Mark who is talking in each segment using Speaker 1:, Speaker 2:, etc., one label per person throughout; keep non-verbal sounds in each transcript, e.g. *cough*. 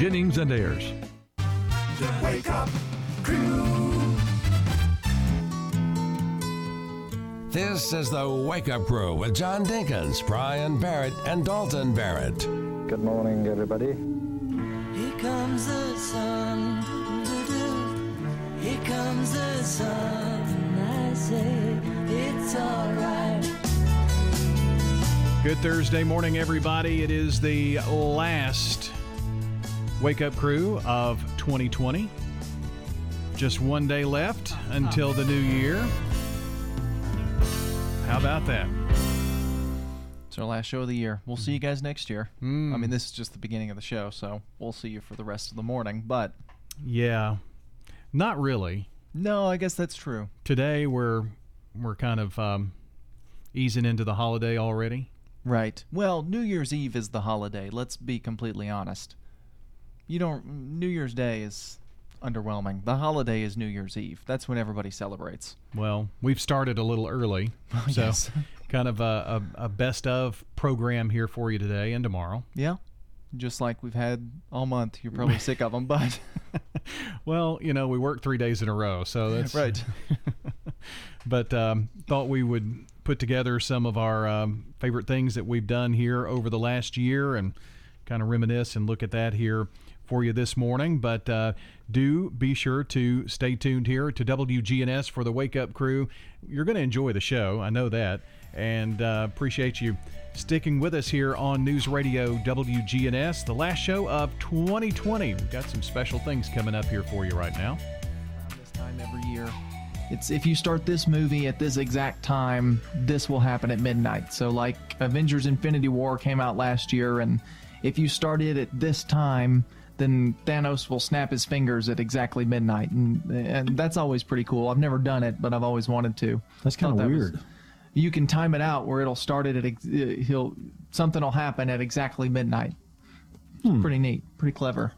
Speaker 1: Jennings and Ayers.
Speaker 2: The Wake Up Crew.
Speaker 3: This is the Wake Up Crew with John Dinkins, Brian Barrett, and Dalton Barrett.
Speaker 4: Good morning, everybody.
Speaker 5: Here comes the sun. doo-doo. Here comes the sun. And I say it's alright.
Speaker 6: Good Thursday morning, everybody. It is the last Wake Up Crew of 2020. Just one day left until the new year. How about that?
Speaker 7: It's our last show of the year. We'll see you guys next year.
Speaker 6: Mm.
Speaker 7: I mean, this is just the beginning of the show, so we'll see you for the rest of the morning. But
Speaker 6: Yeah, not really.
Speaker 7: no, I guess that's true.
Speaker 6: Today we're we're kind of um, easing into the holiday already.
Speaker 7: Right. Well, New Year's Eve is the holiday. Let's be completely honest. You don't. New Year's Day is underwhelming. The holiday is New Year's Eve. That's when everybody celebrates.
Speaker 6: Well, we've started a little early, *laughs* so
Speaker 7: yes.
Speaker 6: kind of a, a, a best of program here for you today and tomorrow.
Speaker 7: Yeah. Just like we've had all month. You're probably *laughs* sick of them, but *laughs*
Speaker 6: Well, you know, we work three days in a row, so that's
Speaker 7: right.
Speaker 6: but um, thought we would put together some of our um, favorite things that we've done here over the last year and kind of reminisce and look at that here for you this morning. But uh, do be sure to stay tuned here to WGNS for the Wake Up Crew. You're going to enjoy the show, I know that, and uh, appreciate you sticking with us here on News Radio WGNS, the last show of 2020. We've got some special things coming up here for you right now.
Speaker 7: this time every year. It's if you start this movie at this exact time, this will happen at midnight. So like Avengers Infinity War came out last year and if you start it at this time, then Thanos will snap his fingers at exactly midnight and and that's always pretty cool. I've never done it, but I've always wanted to.
Speaker 8: That's kind of
Speaker 7: that was-
Speaker 8: weird.
Speaker 7: you can time it out where it'll start it at ex- uh, he'll something will happen at exactly midnight. It's pretty neat, pretty clever.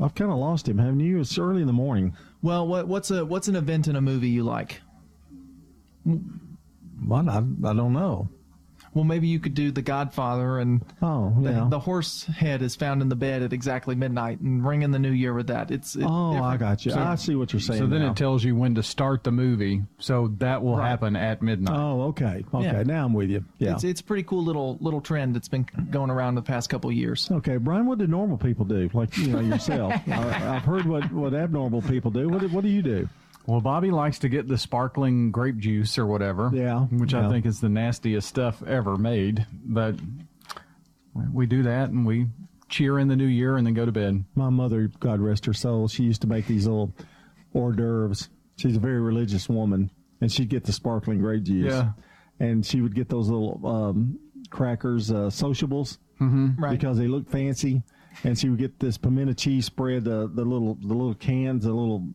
Speaker 8: I've kind of lost him, haven't you? It's early in the morning.
Speaker 7: Well, what what's a what's an event in a movie you like?
Speaker 8: What? I, I don't know.
Speaker 7: Well, maybe you could do The Godfather, and
Speaker 8: Oh,
Speaker 7: the,
Speaker 8: yeah.
Speaker 7: the horse head is found in the bed at exactly midnight, and ring in the new year with that. It's it,
Speaker 8: oh, I got you.
Speaker 7: So-
Speaker 8: I see what you're saying.
Speaker 9: So then
Speaker 8: now.
Speaker 9: it tells you when to start the movie. So that will
Speaker 7: Right.
Speaker 9: happen at midnight.
Speaker 8: Oh, okay. Okay.
Speaker 7: Yeah.
Speaker 8: Now I'm with you. Yeah.
Speaker 7: It's it's a pretty cool little little trend that's been going around the past couple of years.
Speaker 8: Okay, Brian, what do normal people do? Like you know yourself. *laughs* I, I've heard what, what abnormal people do. What do, what do you do?
Speaker 9: Well, Bobby likes to get the sparkling grape juice or whatever.
Speaker 8: Yeah,
Speaker 9: Which
Speaker 8: yeah.
Speaker 9: I think is the nastiest stuff ever made. But we do that and we cheer in the new year and then go to bed.
Speaker 8: My mother, God rest her soul, she used to make these little hors d'oeuvres. She's a very religious woman, and she'd get the sparkling grape juice.
Speaker 9: Yeah.
Speaker 8: And she would get those little um, crackers, uh, sociables,
Speaker 7: Right.
Speaker 8: because they look fancy. And she would get this pimento cheese spread, the the little the little cans, the little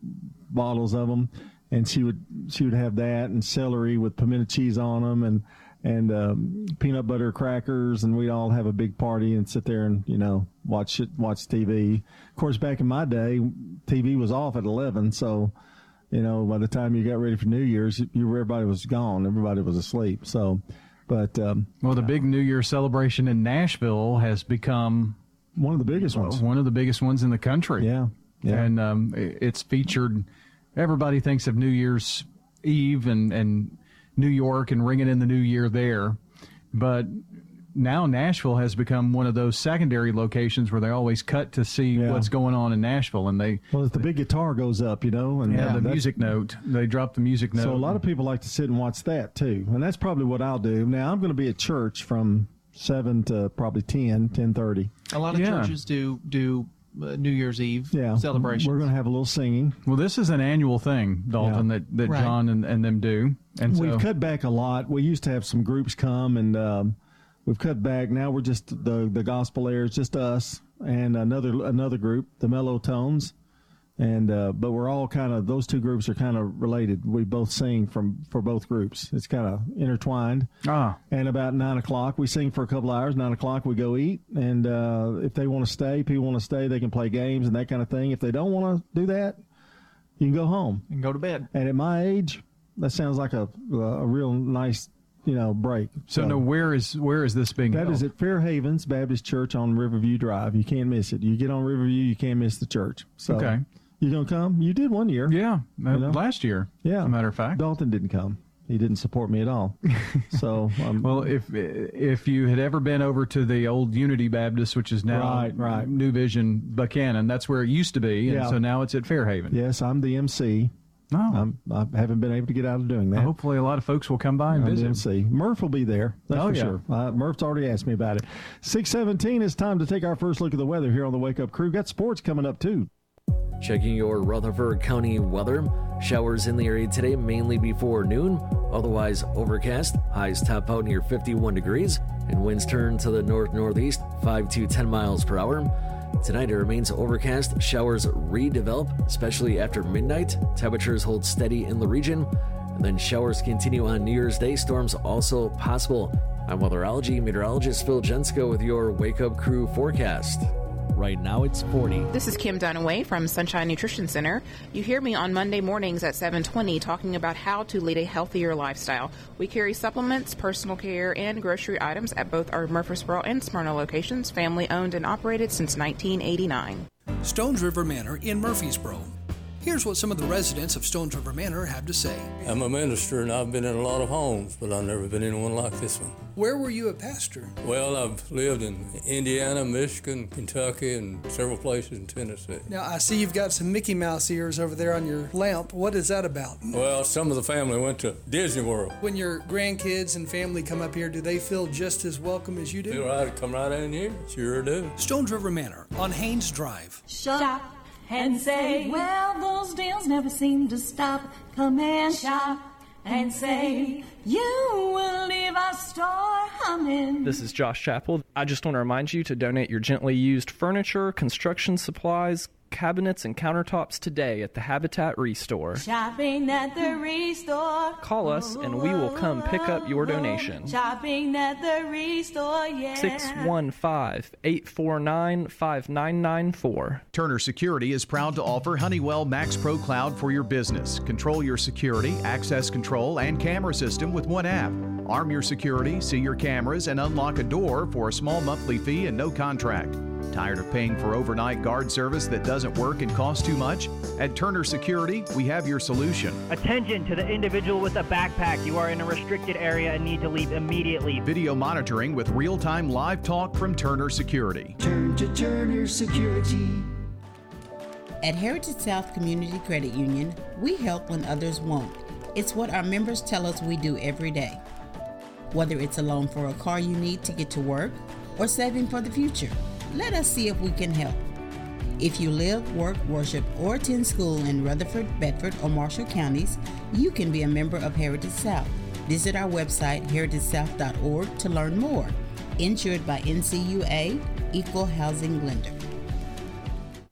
Speaker 8: bottles of them, and she would she would have that and celery with pimento cheese on them and and um, peanut butter crackers, and we'd all have a big party and sit there and you know watch it watch TV. Of course, back in my day, TV was off at eleven, so you know by the time you got ready for New Year's, you everybody was gone, everybody was asleep. So, but um,
Speaker 9: Well, the big New Year celebration in Nashville has become
Speaker 8: one of the biggest ones.
Speaker 9: one of the biggest ones in the country.
Speaker 8: Yeah, yeah.
Speaker 9: And um, it's featured. Everybody thinks of New Year's Eve and, and New York and ringing in the new year there. But now Nashville has become one of those secondary locations where they always cut to see
Speaker 8: Yeah.
Speaker 9: what's going on in Nashville. And they,
Speaker 8: Well, if the big guitar goes up, you know, and
Speaker 9: yeah, the music note, they drop the music note.
Speaker 8: So a lot of people like to sit and watch that too, and that's probably what I'll do. Now I'm going to be at church from seven to probably 10, 10.30.
Speaker 7: A lot of
Speaker 9: Yeah.
Speaker 7: churches do do uh, New Year's Eve
Speaker 8: Yeah,
Speaker 7: celebrations.
Speaker 8: We're going to have a little singing.
Speaker 9: Well, this is an annual thing, Dalton,
Speaker 8: Yeah.
Speaker 9: that, that
Speaker 7: Right.
Speaker 9: John and, and them do. And
Speaker 8: We've
Speaker 9: so,
Speaker 8: cut back a lot. We used to have some groups come, and um, we've cut back. Now we're just the the gospel airs, just us and another another group, the Mellow Tones, and uh, but we're all kind of those two groups are kind of related. We both sing from for both groups. It's kind of intertwined.
Speaker 9: ah,
Speaker 8: And about nine o'clock, we sing for a couple hours. Nine o'clock, we go eat. And uh, if they want to stay, people want to stay, they can play games and that kind of thing. If they don't want to do that, you can go home.
Speaker 7: and go to bed.
Speaker 8: And at my age, that sounds like a a real nice you know break.
Speaker 10: So, no, where is where is this being?
Speaker 8: That
Speaker 10: held?
Speaker 8: is at Fair Havens Baptist Church on Riverview Drive. You can't miss it. You get on Riverview, you can't miss the church. So
Speaker 10: Okay.
Speaker 8: You gonna come? You did one year.
Speaker 10: Yeah, uh,
Speaker 8: know?
Speaker 10: last year.
Speaker 8: Yeah.
Speaker 10: as a matter of fact.
Speaker 8: Dalton didn't come. He didn't support me at all. *laughs* so um,
Speaker 10: Well, if if you had ever been over to the old Unity Baptist, which is now
Speaker 8: Right, right.
Speaker 10: New Vision Buchanan, that's where it used to be, and
Speaker 8: Yeah.
Speaker 10: so now it's at Fairhaven.
Speaker 8: yes, I'm the MC.
Speaker 10: Oh,
Speaker 8: I'm, I haven't been able to get out of doing that.
Speaker 10: hopefully a lot of folks will come by and
Speaker 8: I'm
Speaker 10: visit.
Speaker 8: MC. Murph will be there. That's
Speaker 10: Oh,
Speaker 8: for
Speaker 10: yeah.
Speaker 8: sure. Uh, Murph's already asked me about it. Six seventeen. It's time to take our first look at the weather here on the Wake Up Crew. Got sports coming up too.
Speaker 11: Checking your Rutherford County weather. Showers in the area today, mainly before noon. Otherwise, overcast. Highs top out near 51 degrees. And winds turn to the north northeast, 5 to 10 miles per hour. Tonight it remains overcast. Showers redevelop, especially after midnight. Temperatures hold steady in the region. And then showers continue on New Year's Day. Storms also possible. I'm weatherology meteorologist Phil Jensko with your Wake Up Crew forecast. Right now it's 40.
Speaker 12: This is Kim Dunaway from Sunshine Nutrition Center. You hear me on Monday mornings at 7:20 talking about how to lead a healthier lifestyle. We carry supplements, personal care, and grocery items at both our Murfreesboro and Smyrna locations, family owned and operated since 1989.
Speaker 13: Stones River Manor in Murfreesboro. Here's what some of the residents of Stones River Manor have to say.
Speaker 14: I'm a minister and I've been in a lot of homes, but I've never been in one like this one.
Speaker 13: Where were you a pastor?
Speaker 14: Well, I've lived in Indiana, Michigan, Kentucky, and several places in Tennessee.
Speaker 13: Now, I see you've got some Mickey Mouse ears over there on your lamp. What is that about?
Speaker 14: Well, some of the family went to Disney World.
Speaker 13: When your grandkids and family come up here, do they feel just as welcome as you
Speaker 14: Feel
Speaker 13: do?
Speaker 14: right, come right in here. Sure do.
Speaker 13: Stones River Manor on Haynes Drive.
Speaker 5: Shop and say, well, those deals never seem to stop. Come and shop and say, you will leave our store humming.
Speaker 15: This is Josh Chappell. I just want to remind you to donate your gently used furniture, construction supplies, cabinets, and countertops today at the Habitat Restore.
Speaker 5: Shopping at the restore.
Speaker 15: Call us and we will come pick up your donation.
Speaker 5: Shopping at the restore, yeah.
Speaker 15: 615 849 5994.
Speaker 6: Turner Security is proud to offer Honeywell Max Pro Cloud for your business. Control your security, access control, and camera system with one app. Arm your security, see your cameras, and unlock a door for a small monthly fee and no contract. Tired of paying for overnight guard service that doesn't work and costs too much? At Turner Security, we have your solution.
Speaker 16: Attention to the individual with a backpack. You are in a restricted area and need to leave immediately.
Speaker 6: Video monitoring with real time live talk from Turner Security.
Speaker 5: Turn to Turner Security.
Speaker 17: At Heritage South Community Credit Union, we help when others won't. It's what our members tell us we do every day. Whether it's a loan for a car you need to get to work or saving for the future, let us see if we can help. If you live, work, worship, or attend school in Rutherford, Bedford, or Marshall counties, you can be a member of Heritage South. Visit our website, heritagesouth.org, to learn more. Insured by NCUA, Equal Housing Lender.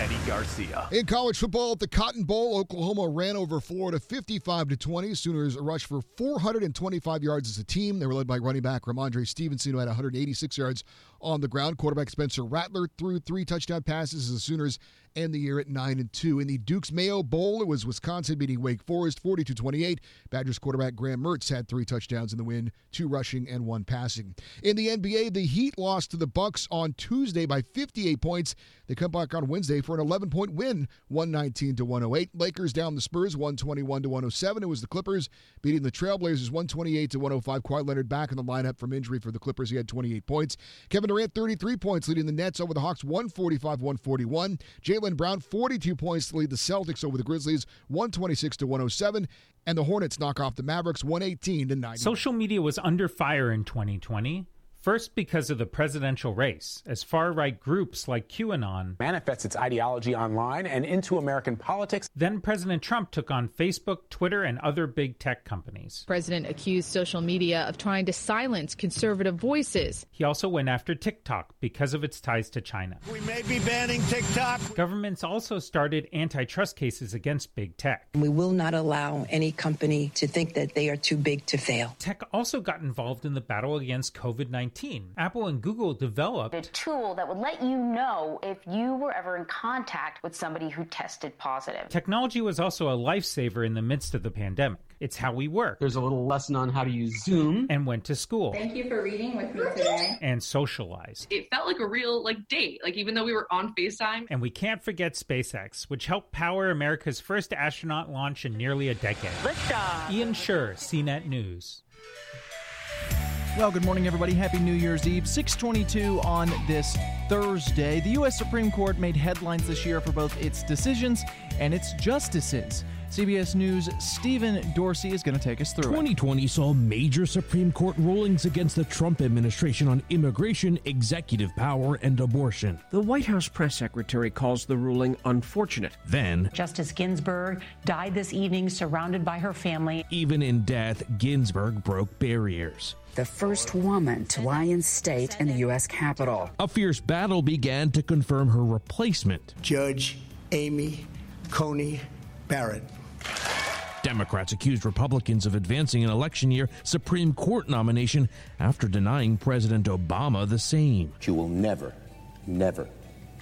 Speaker 18: Eddie Garcia.
Speaker 19: In college football at the Cotton Bowl, Oklahoma ran over Florida 55 to 20. Sooners rushed for 425 yards as a team. They were led by running back Rhamondre Stevenson, who had 186 yards on the ground. Quarterback Spencer Rattler threw three touchdown passes as the Sooners end the year at 9 and 2. In the Dukes Mayo Bowl, it was Wisconsin beating Wake Forest 42 28. Badgers quarterback Graham Mertz had three touchdowns in the win, two rushing and one passing. In the NBA, the Heat lost to the Bucks on Tuesday by 58 points. They come back on Wednesday for an 11 point win, 119 to 108. Lakers down the Spurs 121 to 107. It was the Clippers beating the Trailblazers 128 to 105. Kawhi Leonard back in the lineup from injury for the Clippers. He had 28 points. Kevin Durant 33 points leading the Nets over the Hawks 145 141. Jalen Brown 42 points to lead the Celtics over the Grizzlies 126 to 107. And the Hornets knock off the Mavericks 118 to 90.
Speaker 20: Social media was under fire in 2020. First, because of the presidential race, as far right groups like QAnon
Speaker 21: manifests its ideology online and into American politics.
Speaker 20: Then President Trump took on Facebook, Twitter, and other big tech companies.
Speaker 22: President accused social media of trying to silence conservative voices.
Speaker 20: He also went after TikTok because of its ties to China.
Speaker 23: We may be banning TikTok.
Speaker 20: Governments also started antitrust cases against big tech.
Speaker 16: We will not allow any company to think that they are too big to fail.
Speaker 20: Tech also got involved in the battle against COVID 19. Apple and Google developed
Speaker 24: a tool that would let you know if you were ever in contact with somebody who tested positive.
Speaker 20: Technology was also a lifesaver in the midst of the pandemic. It's how we work.
Speaker 25: There's a little lesson on how to use Zoom
Speaker 20: and went to school.
Speaker 5: Thank you for reading with me today.
Speaker 20: And socialized.
Speaker 26: It felt like a real like date, like even though we were on FaceTime.
Speaker 20: And we can't forget SpaceX, which helped power America's first astronaut launch in nearly a decade.
Speaker 5: Liftoff.
Speaker 20: Ian Sherr, CNET News.
Speaker 7: Well, good morning, everybody. Happy New Year's Eve. 622 on this Thursday. The U.S. Supreme Court made headlines this year for both its decisions and its justices. CBS News' Stephen Dorsey is going to take us through
Speaker 27: 2020
Speaker 7: it.
Speaker 27: saw major Supreme Court rulings against the Trump administration on immigration, executive power, and abortion.
Speaker 28: The White House press secretary calls the ruling unfortunate.
Speaker 27: Then,
Speaker 29: Justice Ginsburg died this evening surrounded by her family.
Speaker 27: Even in death, Ginsburg broke barriers
Speaker 30: the first woman to lie in state in the U.S. Capitol.
Speaker 27: A fierce battle began to confirm her replacement,
Speaker 31: Judge Amy Coney Barrett.
Speaker 27: Democrats accused Republicans of advancing an election year Supreme Court nomination after denying President Obama the same.
Speaker 32: You will never, never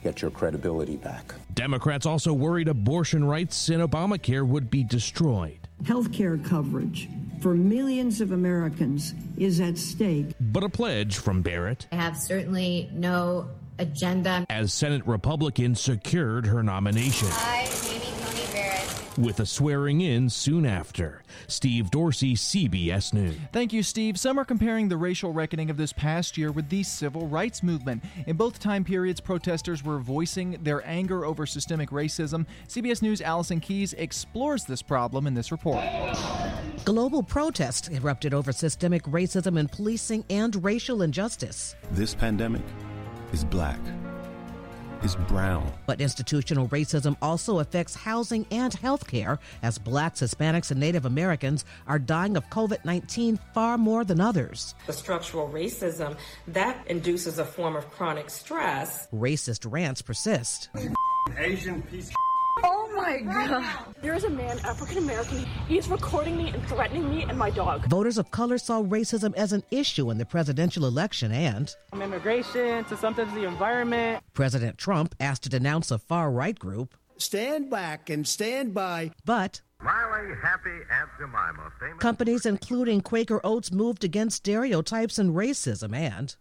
Speaker 32: get your credibility back.
Speaker 27: Democrats also worried abortion rights in Obamacare would be destroyed.
Speaker 33: Health care coverage for millions of Americans is at stake.
Speaker 27: But a pledge from Barrett.
Speaker 34: I have certainly no agenda.
Speaker 27: As Senate Republicans secured her nomination.
Speaker 34: I, Amy Coney Barrett.
Speaker 27: With a swearing in soon after. Steve Dorsey, CBS News.
Speaker 7: Thank you, Steve. Some are comparing the racial reckoning of this past year with the civil rights movement. In both time periods, protesters were voicing their anger over systemic racism. CBS News' Allison Keyes explores this problem in this report.
Speaker 35: Global protests erupted over systemic racism in policing and racial injustice.
Speaker 36: This pandemic is black, is brown.
Speaker 35: But institutional racism also affects housing and health care, as blacks, Hispanics, and Native Americans are dying of COVID 19 far more than others.
Speaker 37: The structural racism that induces a form of chronic stress.
Speaker 35: Racist rants persist.
Speaker 31: Asian piece.
Speaker 38: Oh my god. There is a man, African American. He is recording me and threatening me and my dog.
Speaker 35: Voters of color saw racism as an issue in the presidential election and.
Speaker 38: From immigration to sometimes the environment.
Speaker 35: President Trump asked to denounce a far right group.
Speaker 31: Stand back and stand by.
Speaker 35: But.
Speaker 39: Smiley, happy Aunt Jemima. Famous
Speaker 35: companies including Quaker Oats moved against stereotypes and racism and.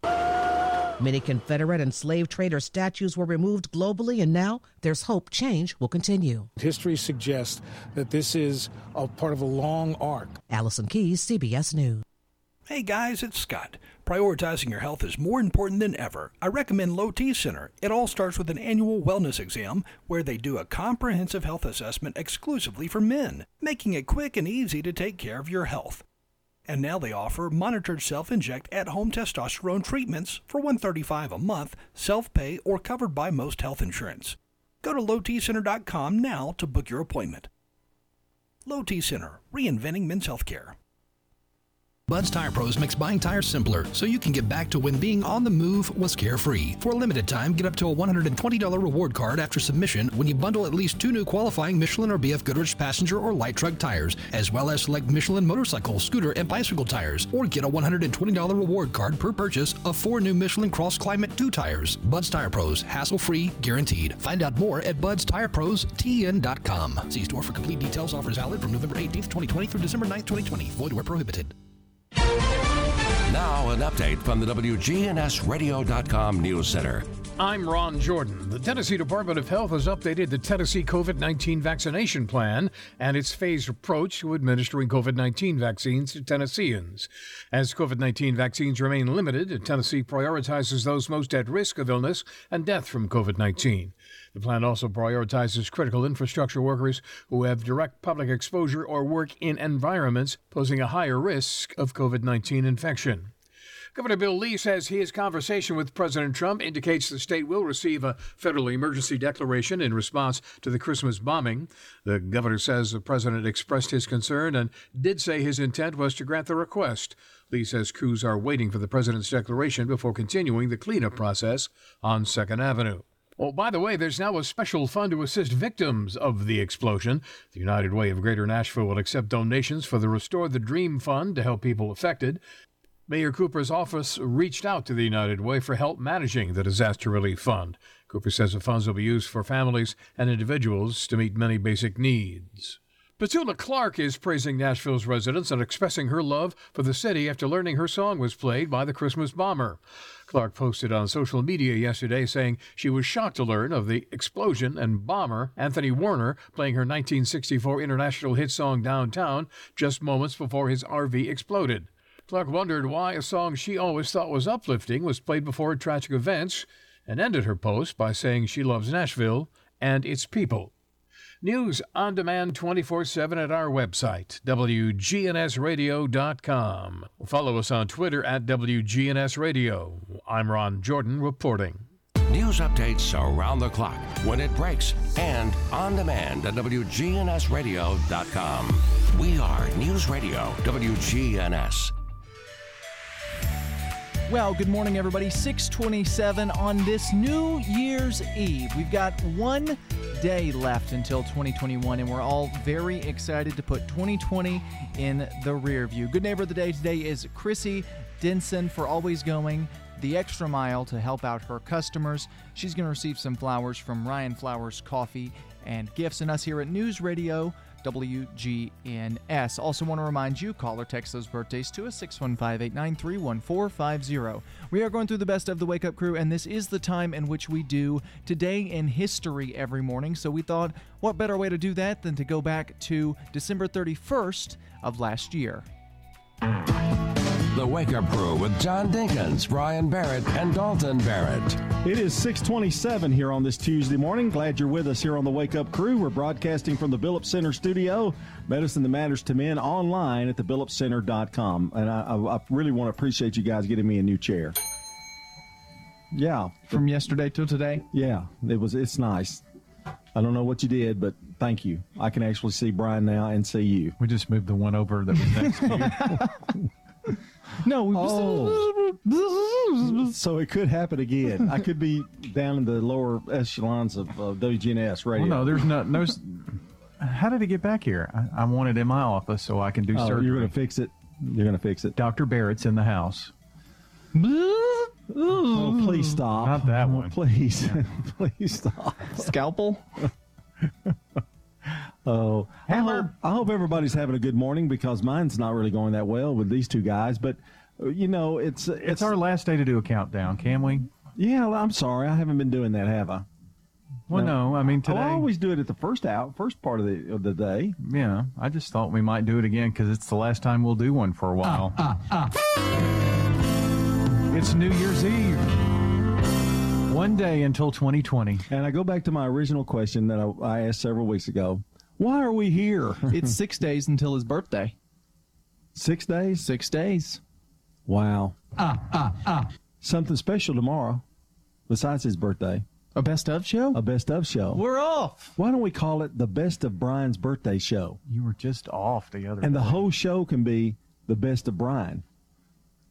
Speaker 35: Many Confederate and slave trader statues were removed globally, and now there's hope change will continue.
Speaker 40: History suggests that this is a part of a long arc.
Speaker 35: Allison Keyes, CBS News.
Speaker 41: Hey guys, it's Scott. Prioritizing your health is more important than ever. I recommend Low T Center. It all starts with an annual wellness exam where they do a comprehensive health assessment exclusively for men, making it quick and easy to take care of your health. And now they offer monitored self-inject at-home testosterone treatments for 135 a month, self-pay or covered by most health insurance. Go to lowtcenter.com now to book your appointment. Low T Center, reinventing men's healthcare. Bud's Tire Pros makes buying tires simpler so you can get back to when being on the move was carefree. For a limited time, get up to a $120 reward card after submission when you bundle at least two new qualifying Michelin or BF Goodrich passenger or light truck tires, as well as select Michelin motorcycle, scooter, and bicycle tires, or get a $120 reward card per purchase of four new Michelin Cross Climate 2 tires. Bud's Tire Pros, hassle-free, guaranteed. Find out more at budstirepros.tn.com. See store for complete details. Offers valid from November 18th, 2020 through December 9th, 2020. Void where prohibited.
Speaker 3: Now, an update from the WGNSradio.com News Center.
Speaker 39: I'm Ron Jordan. The Tennessee Department of Health has updated the Tennessee COVID 19 vaccination plan and its phased approach to administering COVID 19 vaccines to Tennesseans. As COVID 19 vaccines remain limited, Tennessee prioritizes those most at risk of illness and death from COVID 19. The plan also prioritizes critical infrastructure workers who have direct public exposure or work in environments posing a higher risk of COVID 19 infection. Governor Bill Lee says his conversation with President Trump indicates the state will receive a federal emergency declaration in response to the Christmas bombing. The governor says the president expressed his concern and did say his intent was to grant the request. Lee says crews are waiting for the president's declaration before continuing the cleanup process on 2nd Avenue. Oh, by the way, there's now a special fund to assist victims of the explosion. The United Way of Greater Nashville will accept donations for the Restore the Dream Fund to help people affected. Mayor Cooper's office reached out to the United Way for help managing the disaster relief fund. Cooper says the funds will be used for families and individuals to meet many basic needs. Petula Clark is praising Nashville's residents and expressing her love for the city after learning her song was played by the Christmas bomber. Clark posted on social media yesterday saying she was shocked to learn of the explosion and bomber Anthony Warner playing her 1964 international hit song Downtown just moments before his RV exploded. Clark wondered why a song she always thought was uplifting was played before tragic events and ended her post by saying she loves Nashville and its people. News on demand 24 7 at our website, WGNSradio.com. Follow us on Twitter at WGNSradio. I'm Ron Jordan reporting.
Speaker 3: News updates around the clock, when it breaks, and on demand at WGNSradio.com. We are News Radio WGNS.
Speaker 7: Well, good morning, everybody. 627 on this New Year's Eve. We've got one day left until 2021, and we're all very excited to put 2020 in the rear view. Good neighbor of the day today is Chrissy Denson for always going the extra mile to help out her customers. She's going to receive some flowers from Ryan Flowers Coffee and Gifts, and us here at News Radio WGNS. Also, want to remind you, call or text those birthdays to us 615 893 1450. We are going through the best of the Wake Up Crew, and this is the time in which we do Today in History every morning. So, we thought, what better way to do that than to go back to December 31st of last year?
Speaker 3: The Wake Up Crew with John Dinkins, Brian Barrett, and Dalton Barrett.
Speaker 8: It is 627 here on this Tuesday morning. Glad you're with us here on the Wake Up Crew. We're broadcasting from the Billups Center studio. Medicine that matters to men online at thebillupscenter.com. And I, I, I really want to appreciate you guys getting me a new chair. Yeah.
Speaker 7: From yesterday till today?
Speaker 8: Yeah. It was it's nice. I don't know what you did, but thank you. I can actually see Brian now and see you.
Speaker 39: We just moved the one over that was next to you. *laughs* *laughs*
Speaker 7: No, we
Speaker 8: oh. *laughs* so it could happen again. I could be down in the lower echelons of uh, WGNS radio.
Speaker 39: Well, no, there's no no. How did it get back here? I, I want it in my office so I can do
Speaker 8: oh,
Speaker 39: surgery.
Speaker 8: You're going to fix it. You're going to fix it.
Speaker 39: Doctor Barrett's in the house.
Speaker 8: Oh, please stop!
Speaker 39: Not that one.
Speaker 8: Please, *laughs* please stop.
Speaker 7: Scalpel.
Speaker 8: Oh, I hope, I hope everybody's having a good morning because mine's not really going that well with these two guys. But uh, you know, it's
Speaker 39: it's, it's our last day to do a countdown. Can we?
Speaker 8: Yeah, I'm sorry, I haven't been doing that, have I?
Speaker 39: Well, no, I mean today.
Speaker 8: Oh, I always do it at the first out, first part of the of the day.
Speaker 39: Yeah, I just thought we might do it again because it's the last time we'll do one for a while. Ah, ah, ah. It's New Year's Eve. One day until 2020.
Speaker 8: And I go back to my original question that I, I asked several weeks ago. Why are we here? *laughs*
Speaker 7: it's six days until his birthday.
Speaker 8: Six days?
Speaker 7: Six days.
Speaker 8: Wow.
Speaker 7: Ah, ah, ah.
Speaker 8: Something special tomorrow besides his birthday.
Speaker 7: A best of show?
Speaker 8: A best of show.
Speaker 7: We're off.
Speaker 8: Why don't we call it the best of Brian's birthday show?
Speaker 39: You were just off the other
Speaker 8: And
Speaker 39: day.
Speaker 8: the whole show can be the best of Brian.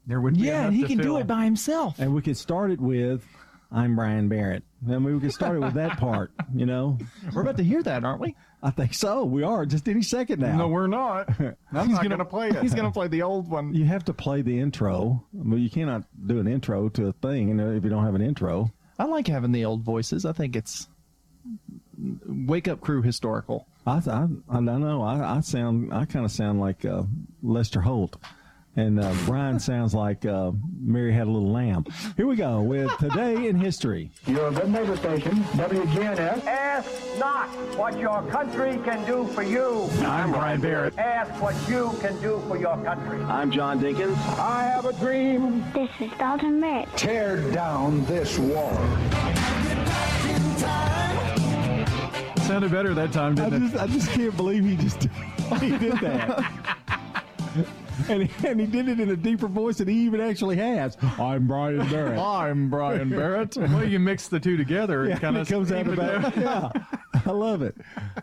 Speaker 39: There would be
Speaker 7: Yeah, and he can
Speaker 39: fill.
Speaker 7: do it by himself.
Speaker 8: And we could start it with I'm Brian Barrett. Mean, we could start it with that part, you know?
Speaker 7: We're about to hear that, aren't we?
Speaker 8: I think so. We are just any second now.
Speaker 39: No, we're not. *laughs* I'm
Speaker 7: he's
Speaker 39: not going to play it.
Speaker 7: He's going to play the old one.
Speaker 8: You have to play the intro. Well, you cannot do an intro to a thing you know, if you don't have an intro.
Speaker 7: I like having the old voices. I think it's wake up crew historical.
Speaker 8: I I, I don't know. I, I sound I kind of sound like uh, Lester Holt. And uh, Brian sounds like uh, Mary had a little lamb. Here we go with Today in History.
Speaker 42: Your good neighbor station, WGNS.
Speaker 43: Ask not what your country can do for you.
Speaker 39: I'm Brian Barrett.
Speaker 43: Ask what you can do for your country.
Speaker 8: I'm John Dinkins.
Speaker 43: I have a dream.
Speaker 44: This is Dalton Barrett.
Speaker 42: Tear down this wall.
Speaker 39: Sounded better that time, didn't
Speaker 8: I
Speaker 39: it?
Speaker 8: just, I just can't believe he just *laughs* he did that. And, he, and he did it in a deeper voice than he even actually has. I'm Brian Barrett. *laughs*
Speaker 6: I'm Brian Barrett. well, you mix the two together, it
Speaker 8: Yeah,
Speaker 6: kind of
Speaker 8: comes out about. Yeah, I love it.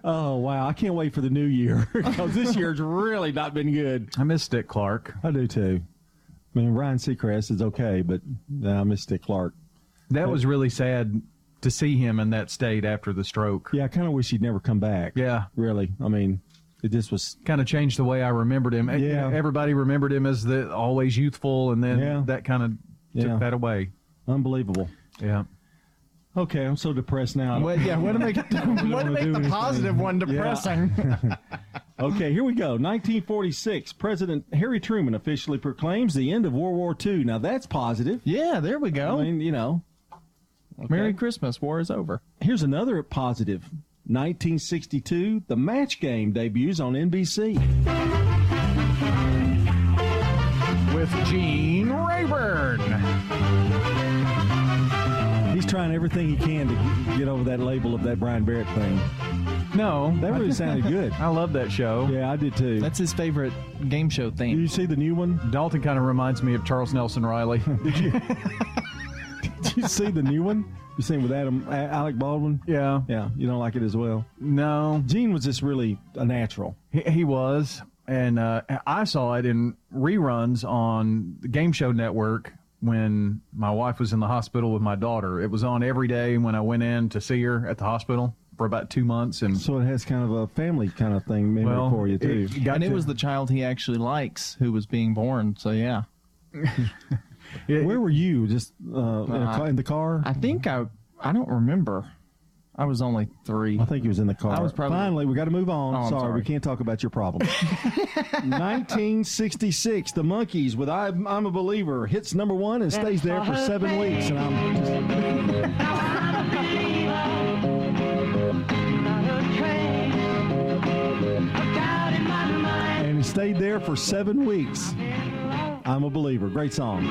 Speaker 8: Oh wow, I can't wait for the new year *laughs* because this year's really not been good.
Speaker 6: I miss Dick Clark.
Speaker 8: I do too. I mean, Ryan Seacrest is okay, but uh, I miss Dick Clark.
Speaker 6: That was really sad to see him in that state after the stroke.
Speaker 8: Yeah, I kind of wish he'd never come back.
Speaker 6: Yeah,
Speaker 8: really. I mean, it just was
Speaker 6: kind of changed the way I remembered him.
Speaker 8: Yeah.
Speaker 6: everybody remembered him as the always youthful, and then
Speaker 8: Yeah.
Speaker 6: that kind of
Speaker 8: Yeah.
Speaker 6: took that away.
Speaker 8: unbelievable.
Speaker 6: Yeah.
Speaker 8: Okay, I'm so depressed now.
Speaker 6: Well, yeah, way to make *laughs* *laughs*
Speaker 8: don't
Speaker 6: to make the
Speaker 8: anything.
Speaker 6: positive one
Speaker 8: Yeah.
Speaker 6: depressing. *laughs*
Speaker 8: okay, here we go. 1946, President Harry Truman officially proclaims the end of World War II. Now that's positive.
Speaker 7: Yeah, there we go.
Speaker 8: I mean, you know.
Speaker 7: Merry Christmas. War is over.
Speaker 8: Here's another positive. 1962, the Match Game debuts on NBC.
Speaker 6: With Gene Rayburn.
Speaker 8: He's trying everything he can to get over that label of that Brian Barrett thing.
Speaker 6: No,
Speaker 8: That really *laughs* sounded good.
Speaker 6: I love that show.
Speaker 8: Yeah, I did too.
Speaker 7: That's his favorite game show
Speaker 8: Did
Speaker 7: theme.
Speaker 8: you see the new one?
Speaker 6: Dalton kind of reminds me of Charles Nelson Reilly. *laughs*
Speaker 8: Did you? *laughs* did you see the new one? You seen with Adam A- Alec Baldwin?
Speaker 6: yeah.
Speaker 8: Yeah, you don't like it as well.
Speaker 6: No,
Speaker 8: Gene was just really a natural.
Speaker 6: he, he was. And uh, I saw it in reruns on the Game Show Network when my wife was in the hospital with my daughter. It was on every day when I went in to see her at the hospital for about two months. And
Speaker 8: So it has kind of a family kind of thing memory
Speaker 6: well,
Speaker 8: for you too.
Speaker 6: it got
Speaker 7: and it
Speaker 6: to-
Speaker 7: was the child he actually likes who was being born. So yeah, *laughs*
Speaker 6: it-
Speaker 8: Where were you? Just uh, in, a
Speaker 7: Uh,
Speaker 8: ca- in the car?
Speaker 7: I think I I don't remember. I was only three.
Speaker 8: I think he was in the car.
Speaker 7: I was probably-
Speaker 8: Finally, we got to move on.
Speaker 7: Oh, I'm
Speaker 8: sorry,
Speaker 7: sorry.
Speaker 8: we can't talk about your problem. *laughs* 1966, the Monkees with I'm, I'm a Believer hits number one and stays there for seven weeks. And I'm and it stayed there for seven weeks. I'm a Believer. Great song.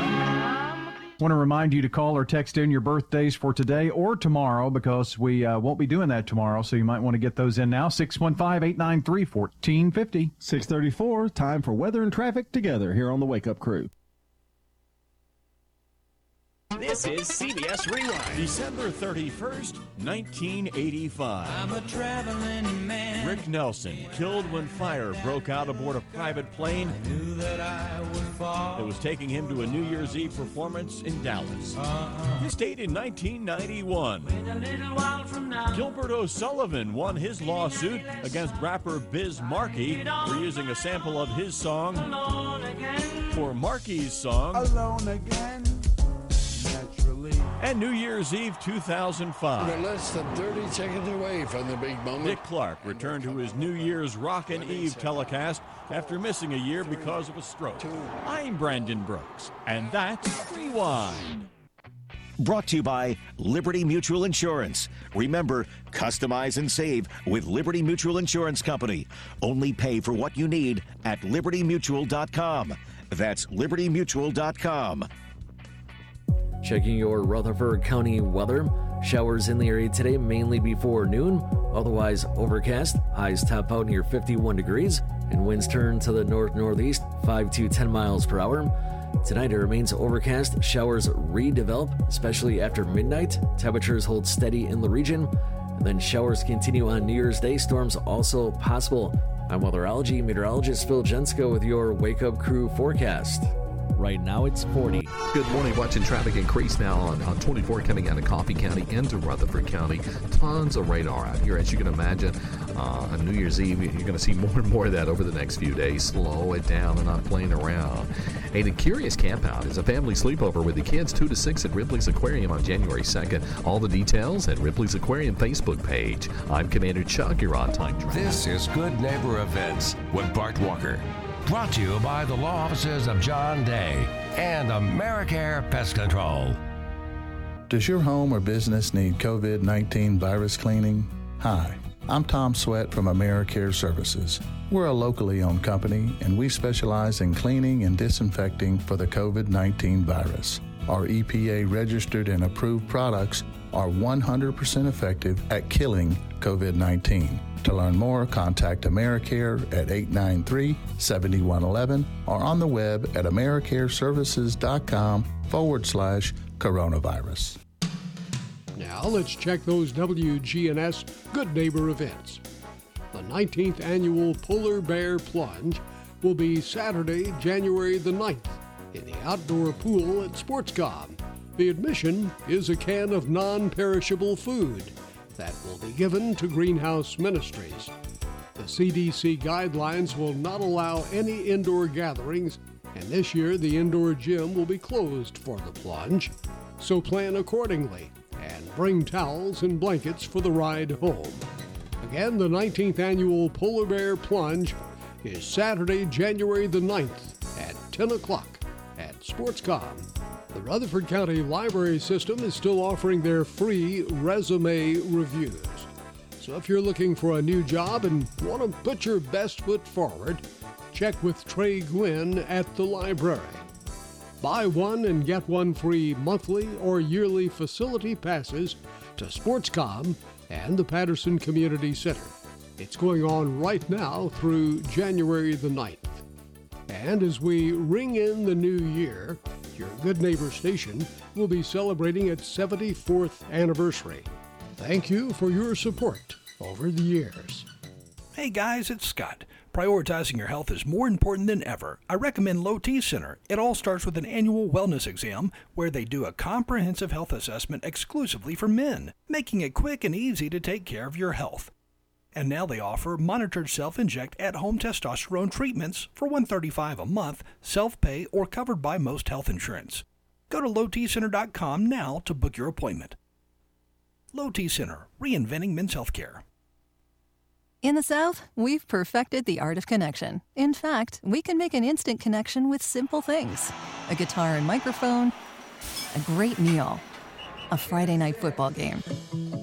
Speaker 6: Want to remind you to call or text in your birthdays for today or tomorrow because we uh, won't be doing that tomorrow. So you might want to get those in now. 615 893 1450.
Speaker 8: 634, time for weather and traffic together here on the Wake Up Crew.
Speaker 45: This is CBS Rewind.
Speaker 46: December 31st, 1985.
Speaker 45: I'm a traveling man.
Speaker 46: Rick Nelson killed when fire broke out aboard a private plane
Speaker 45: Knew that I would fall.
Speaker 46: that was taking him to a New Year's Eve performance in Dallas.
Speaker 45: Uh-huh.
Speaker 46: This date in 1991.
Speaker 45: A little while from now.
Speaker 46: Gilbert O'Sullivan won his lawsuit against rapper Biz Markie for using a sample of his song
Speaker 45: Alone again.
Speaker 46: for Markie's song
Speaker 45: Alone again. Naturally.
Speaker 46: and New Year's Eve 2005.
Speaker 47: We're less than 30 seconds away from the big moment.
Speaker 46: Dick Clark returned to his New Year's Rockin' Eve telecast after missing a year because of a stroke. I'm Brandon Brooks, and that's Rewind.
Speaker 18: Brought to you by Liberty Mutual Insurance. Remember, customize and save with Liberty Mutual Insurance Company. Only pay for what you need at libertymutual.com. That's libertymutual.com.
Speaker 11: Checking your Rutherford County weather. Showers in the area today, mainly before noon. Otherwise, overcast. Highs top out near 51 degrees. And winds turn to the north northeast, 5 to 10 miles per hour. Tonight it remains overcast. Showers redevelop, especially after midnight. Temperatures hold steady in the region. And then showers continue on New Year's Day. Storms also possible. I'm weatherology meteorologist Phil Jensko with your Wake Up Crew forecast. Right now it's 40.
Speaker 48: Good morning. Watching traffic increase now on, on 24 coming out of Coffee County into Rutherford County. Tons of radar out here, as you can imagine. Uh, on New Year's Eve, you're going to see *laughs* more and more of that over the next few days. Slow it down and not playing around. Hey, the Curious Camp Out is a family sleepover with the kids 2 to 6 at Ripley's Aquarium on January 2nd. All the details at Ripley's Aquarium Facebook page. I'm Commander Chuck. You're on time.
Speaker 3: This is Good Neighbor Events with Bart Walker. Brought to you by the law offices of John Day and Americare Pest Control.
Speaker 49: Does your home or business need COVID 19 virus cleaning? Hi, I'm Tom Sweat from AmeriCare Services. We're a locally owned company and we specialize in cleaning and disinfecting for the COVID 19 virus. Our EPA registered and approved products are 100% effective at killing COVID 19. To learn more, contact AmeriCare at 893 7111 or on the web at AmeriCareServices.com forward slash coronavirus.
Speaker 50: Now let's check those WGNS Good Neighbor events. The 19th annual Polar Bear Plunge will be Saturday, January the 9th in the outdoor pool at SportsCom. The admission is a can of non perishable food that will be given to Greenhouse Ministries. The CDC guidelines will not allow any indoor gatherings, and this year the indoor gym will be closed for the plunge. So plan accordingly and bring towels and blankets for the ride home. Again, the 19th annual Polar Bear Plunge is Saturday, January the 9th at 10 o'clock at SportsCom. The Rutherford County Library System is still offering their free resume reviews. So if you're looking for a new job and want to put your best foot forward, check with Trey Gwynn at the library. Buy one and get one free monthly or yearly facility passes to SportsCom and the Patterson Community Center. It's going on right now through January the 9th. And as we ring in the new year, your Good Neighbor station will be celebrating its 74th anniversary. Thank you for your support over the years.
Speaker 41: Hey guys, it's Scott. Prioritizing your health is more important than ever. I recommend Low T Center. It all starts with an annual wellness exam where they do a comprehensive health assessment exclusively for men, making it quick and easy to take care of your health. And now they offer monitored self-inject at-home testosterone treatments for 135 a month, self-pay or covered by most health insurance. Go to lowtcenter.com now to book your appointment. Low T Center, reinventing men's health care.
Speaker 51: In the South, we've perfected the art of connection. In fact, we can make an instant connection with simple things a guitar and microphone, a great meal, a Friday night football game.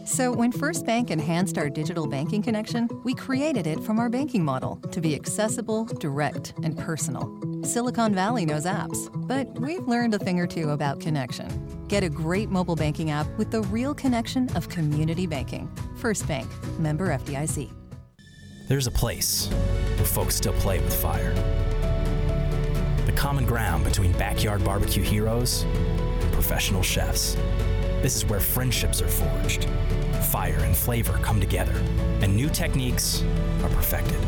Speaker 51: So, when First Bank enhanced our digital banking connection, we created it from our banking model to be accessible, direct, and personal. Silicon Valley knows apps, but we've learned a thing or two about connection. Get a great mobile banking app with the real connection of community banking. First Bank, member FDIC.
Speaker 52: There's a place where folks still play with fire. The common ground between backyard barbecue heroes and professional chefs. This is where friendships are forged, fire and flavor come together, and new techniques are perfected.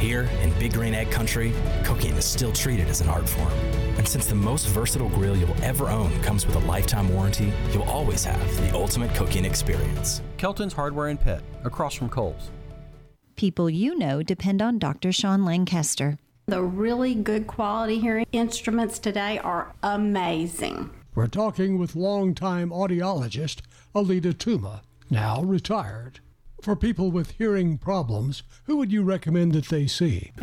Speaker 52: Here in Big Green Egg Country, cooking is still treated as an art form. And since the most versatile grill you'll ever own comes with a lifetime warranty, you'll always have the ultimate cooking experience.
Speaker 53: Kelton's Hardware and Pet, across from Kohl's.
Speaker 54: People you know depend on Dr. Sean Lancaster.
Speaker 55: The really good quality hearing instruments today are amazing.
Speaker 50: We're talking with longtime audiologist Alita Tuma, now retired. For people with hearing problems, who would you recommend that they see? *laughs*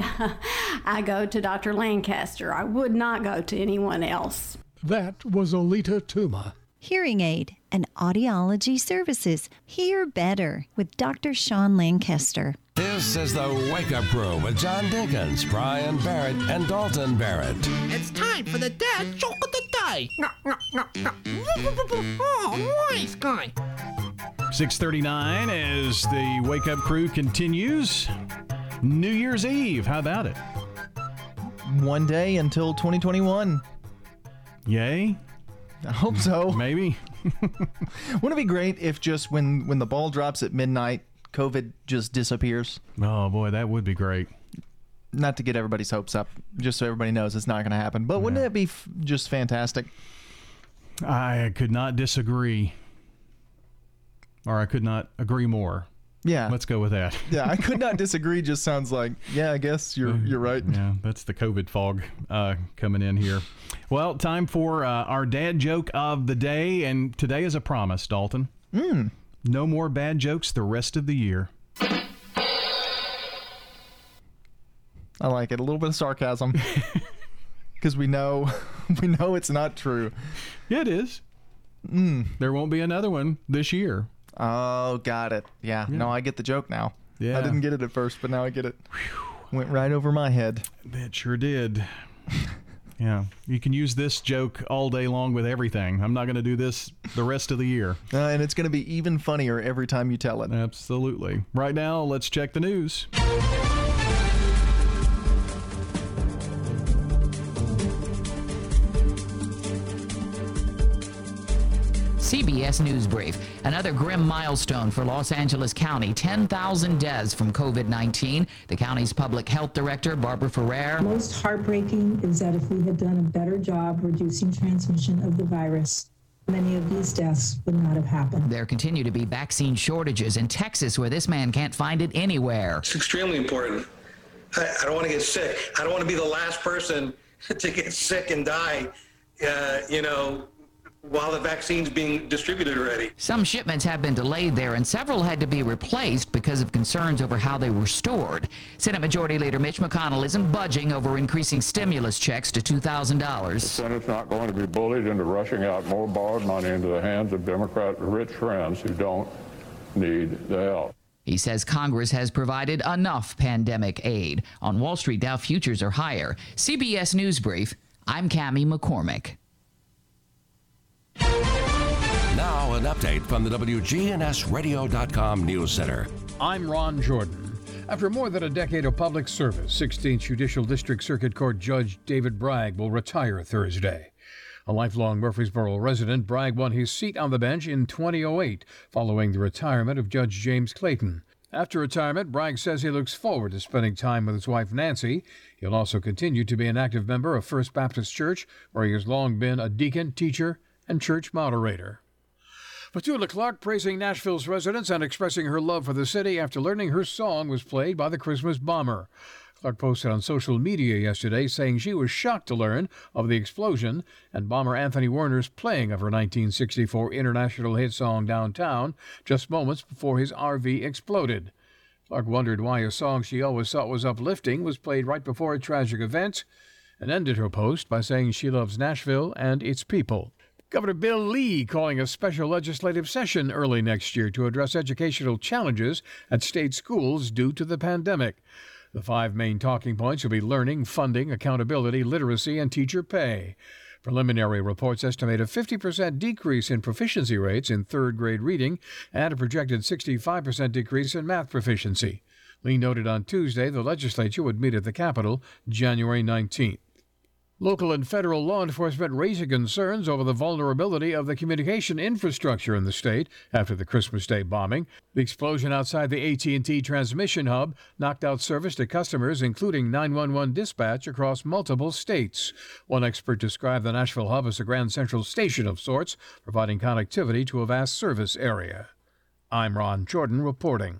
Speaker 55: I go to Dr. Lancaster. I would not go to anyone else.
Speaker 50: That was Alita Tuma.
Speaker 54: Hearing aid and audiology services. Hear better with Dr. Sean Lancaster.
Speaker 3: This is the Wake Up Crew with John Dinkins, Brian Barrett, and Dalton Barrett.
Speaker 35: It's time for the dad joke of the day. Oh, nice guy.
Speaker 6: 639 as the Wake Up Crew continues. New Year's Eve. How about it?
Speaker 7: One day until 2021.
Speaker 6: Yay?
Speaker 7: I hope so.
Speaker 6: Maybe. *laughs*
Speaker 7: Wouldn't it be great if just when when the ball drops at midnight, COVID just disappears?
Speaker 6: Oh boy, that would be great.
Speaker 7: Not to get everybody's hopes up, just so everybody knows it's not going to happen. But wouldn't that be f- just fantastic?
Speaker 6: I could not disagree, or I could not agree more.
Speaker 7: Yeah.
Speaker 6: Let's go with that. *laughs*
Speaker 7: yeah, I could not disagree. Just sounds like, yeah, I guess you're you're right.
Speaker 6: Yeah, that's the COVID fog uh, coming in here. Well, time for uh, our dad joke of the day, and today is a promise, Dalton.
Speaker 7: Mm.
Speaker 6: No more bad jokes the rest of the year.
Speaker 7: I like it. A little bit of sarcasm, *laughs* because we know *laughs* we know it's not true.
Speaker 6: Yeah, it is.
Speaker 7: Mm.
Speaker 6: There won't be another one this year.
Speaker 7: Oh, got it. Yeah.
Speaker 6: Yeah.
Speaker 7: No, I get the joke now.
Speaker 6: Yeah.
Speaker 7: I didn't get it at first, but now I get it. Went right over my head.
Speaker 6: That sure did.
Speaker 44: Yeah, you can use this joke all day long with everything. I'm not going to do this the rest of the year.
Speaker 7: Uh, and it's going to be even funnier every time you tell it.
Speaker 44: Absolutely. Right now, let's check the news.
Speaker 56: CBS News Brief. Another grim milestone for Los Angeles County 10,000 deaths from COVID 19. The county's public health director, Barbara Ferrer.
Speaker 57: Most heartbreaking is that if we had done a better job reducing transmission of the virus, many of these deaths would not have happened.
Speaker 56: There continue to be vaccine shortages in Texas, where this man can't find it anywhere.
Speaker 58: It's extremely important. I, I don't want to get sick. I don't want to be the last person *laughs* to get sick and die, uh, you know, while the vaccine's being distributed already.
Speaker 56: Some shipments have been delayed there, and several had to be replaced because of concerns over how they were stored. Senate Majority Leader Mitch McConnell isn't budging over increasing stimulus checks to $2,000.
Speaker 59: The Senate's not going to be bullied into rushing out more borrowed money into the hands of Democrat rich friends who don't need the help.
Speaker 56: He says Congress has provided enough pandemic aid. On Wall Street, Dow futures are higher. CBS News Brief, I'm Cami McCormick.
Speaker 3: Now, an update from the WGNSradio.com News Center.
Speaker 39: I'm Ron Jordan. After more than a decade of public service, 16th Judicial District Circuit Court Judge David Bragg will retire Thursday. A lifelong Murfreesboro resident, Bragg won his seat on the bench in 2008 following the retirement of Judge James Clayton. After retirement, Bragg says he looks forward to spending time with his wife Nancy. He'll also continue to be an active member of First Baptist Church, where he has long been a deacon, teacher, and church moderator. Petula Clark praising Nashville's residents and expressing her love for the city after learning her song was played by the Christmas Bomber. Clark posted on social media yesterday saying she was shocked to learn of the explosion and bomber Anthony Warner's playing of her 1964 international hit song Downtown just moments before his RV exploded. Clark wondered why a song she always thought was uplifting was played right before a tragic event and ended her post by saying she loves Nashville and its people. Governor Bill Lee calling a special legislative session early next year to address educational challenges at state schools due to the pandemic. The five main talking points will be learning, funding, accountability, literacy, and teacher pay. Preliminary reports estimate a 50% decrease in proficiency rates in third grade reading and a projected 65% decrease in math proficiency. Lee noted on Tuesday the legislature would meet at the Capitol January 19th. Local and federal law enforcement raising concerns over the vulnerability of the communication infrastructure in the state after the Christmas Day bombing. The explosion outside the AT&T transmission hub knocked out service to customers including 911 dispatch across multiple states. One expert described the Nashville hub as a grand central station of sorts, providing connectivity to a vast service area. I'm Ron Jordan reporting.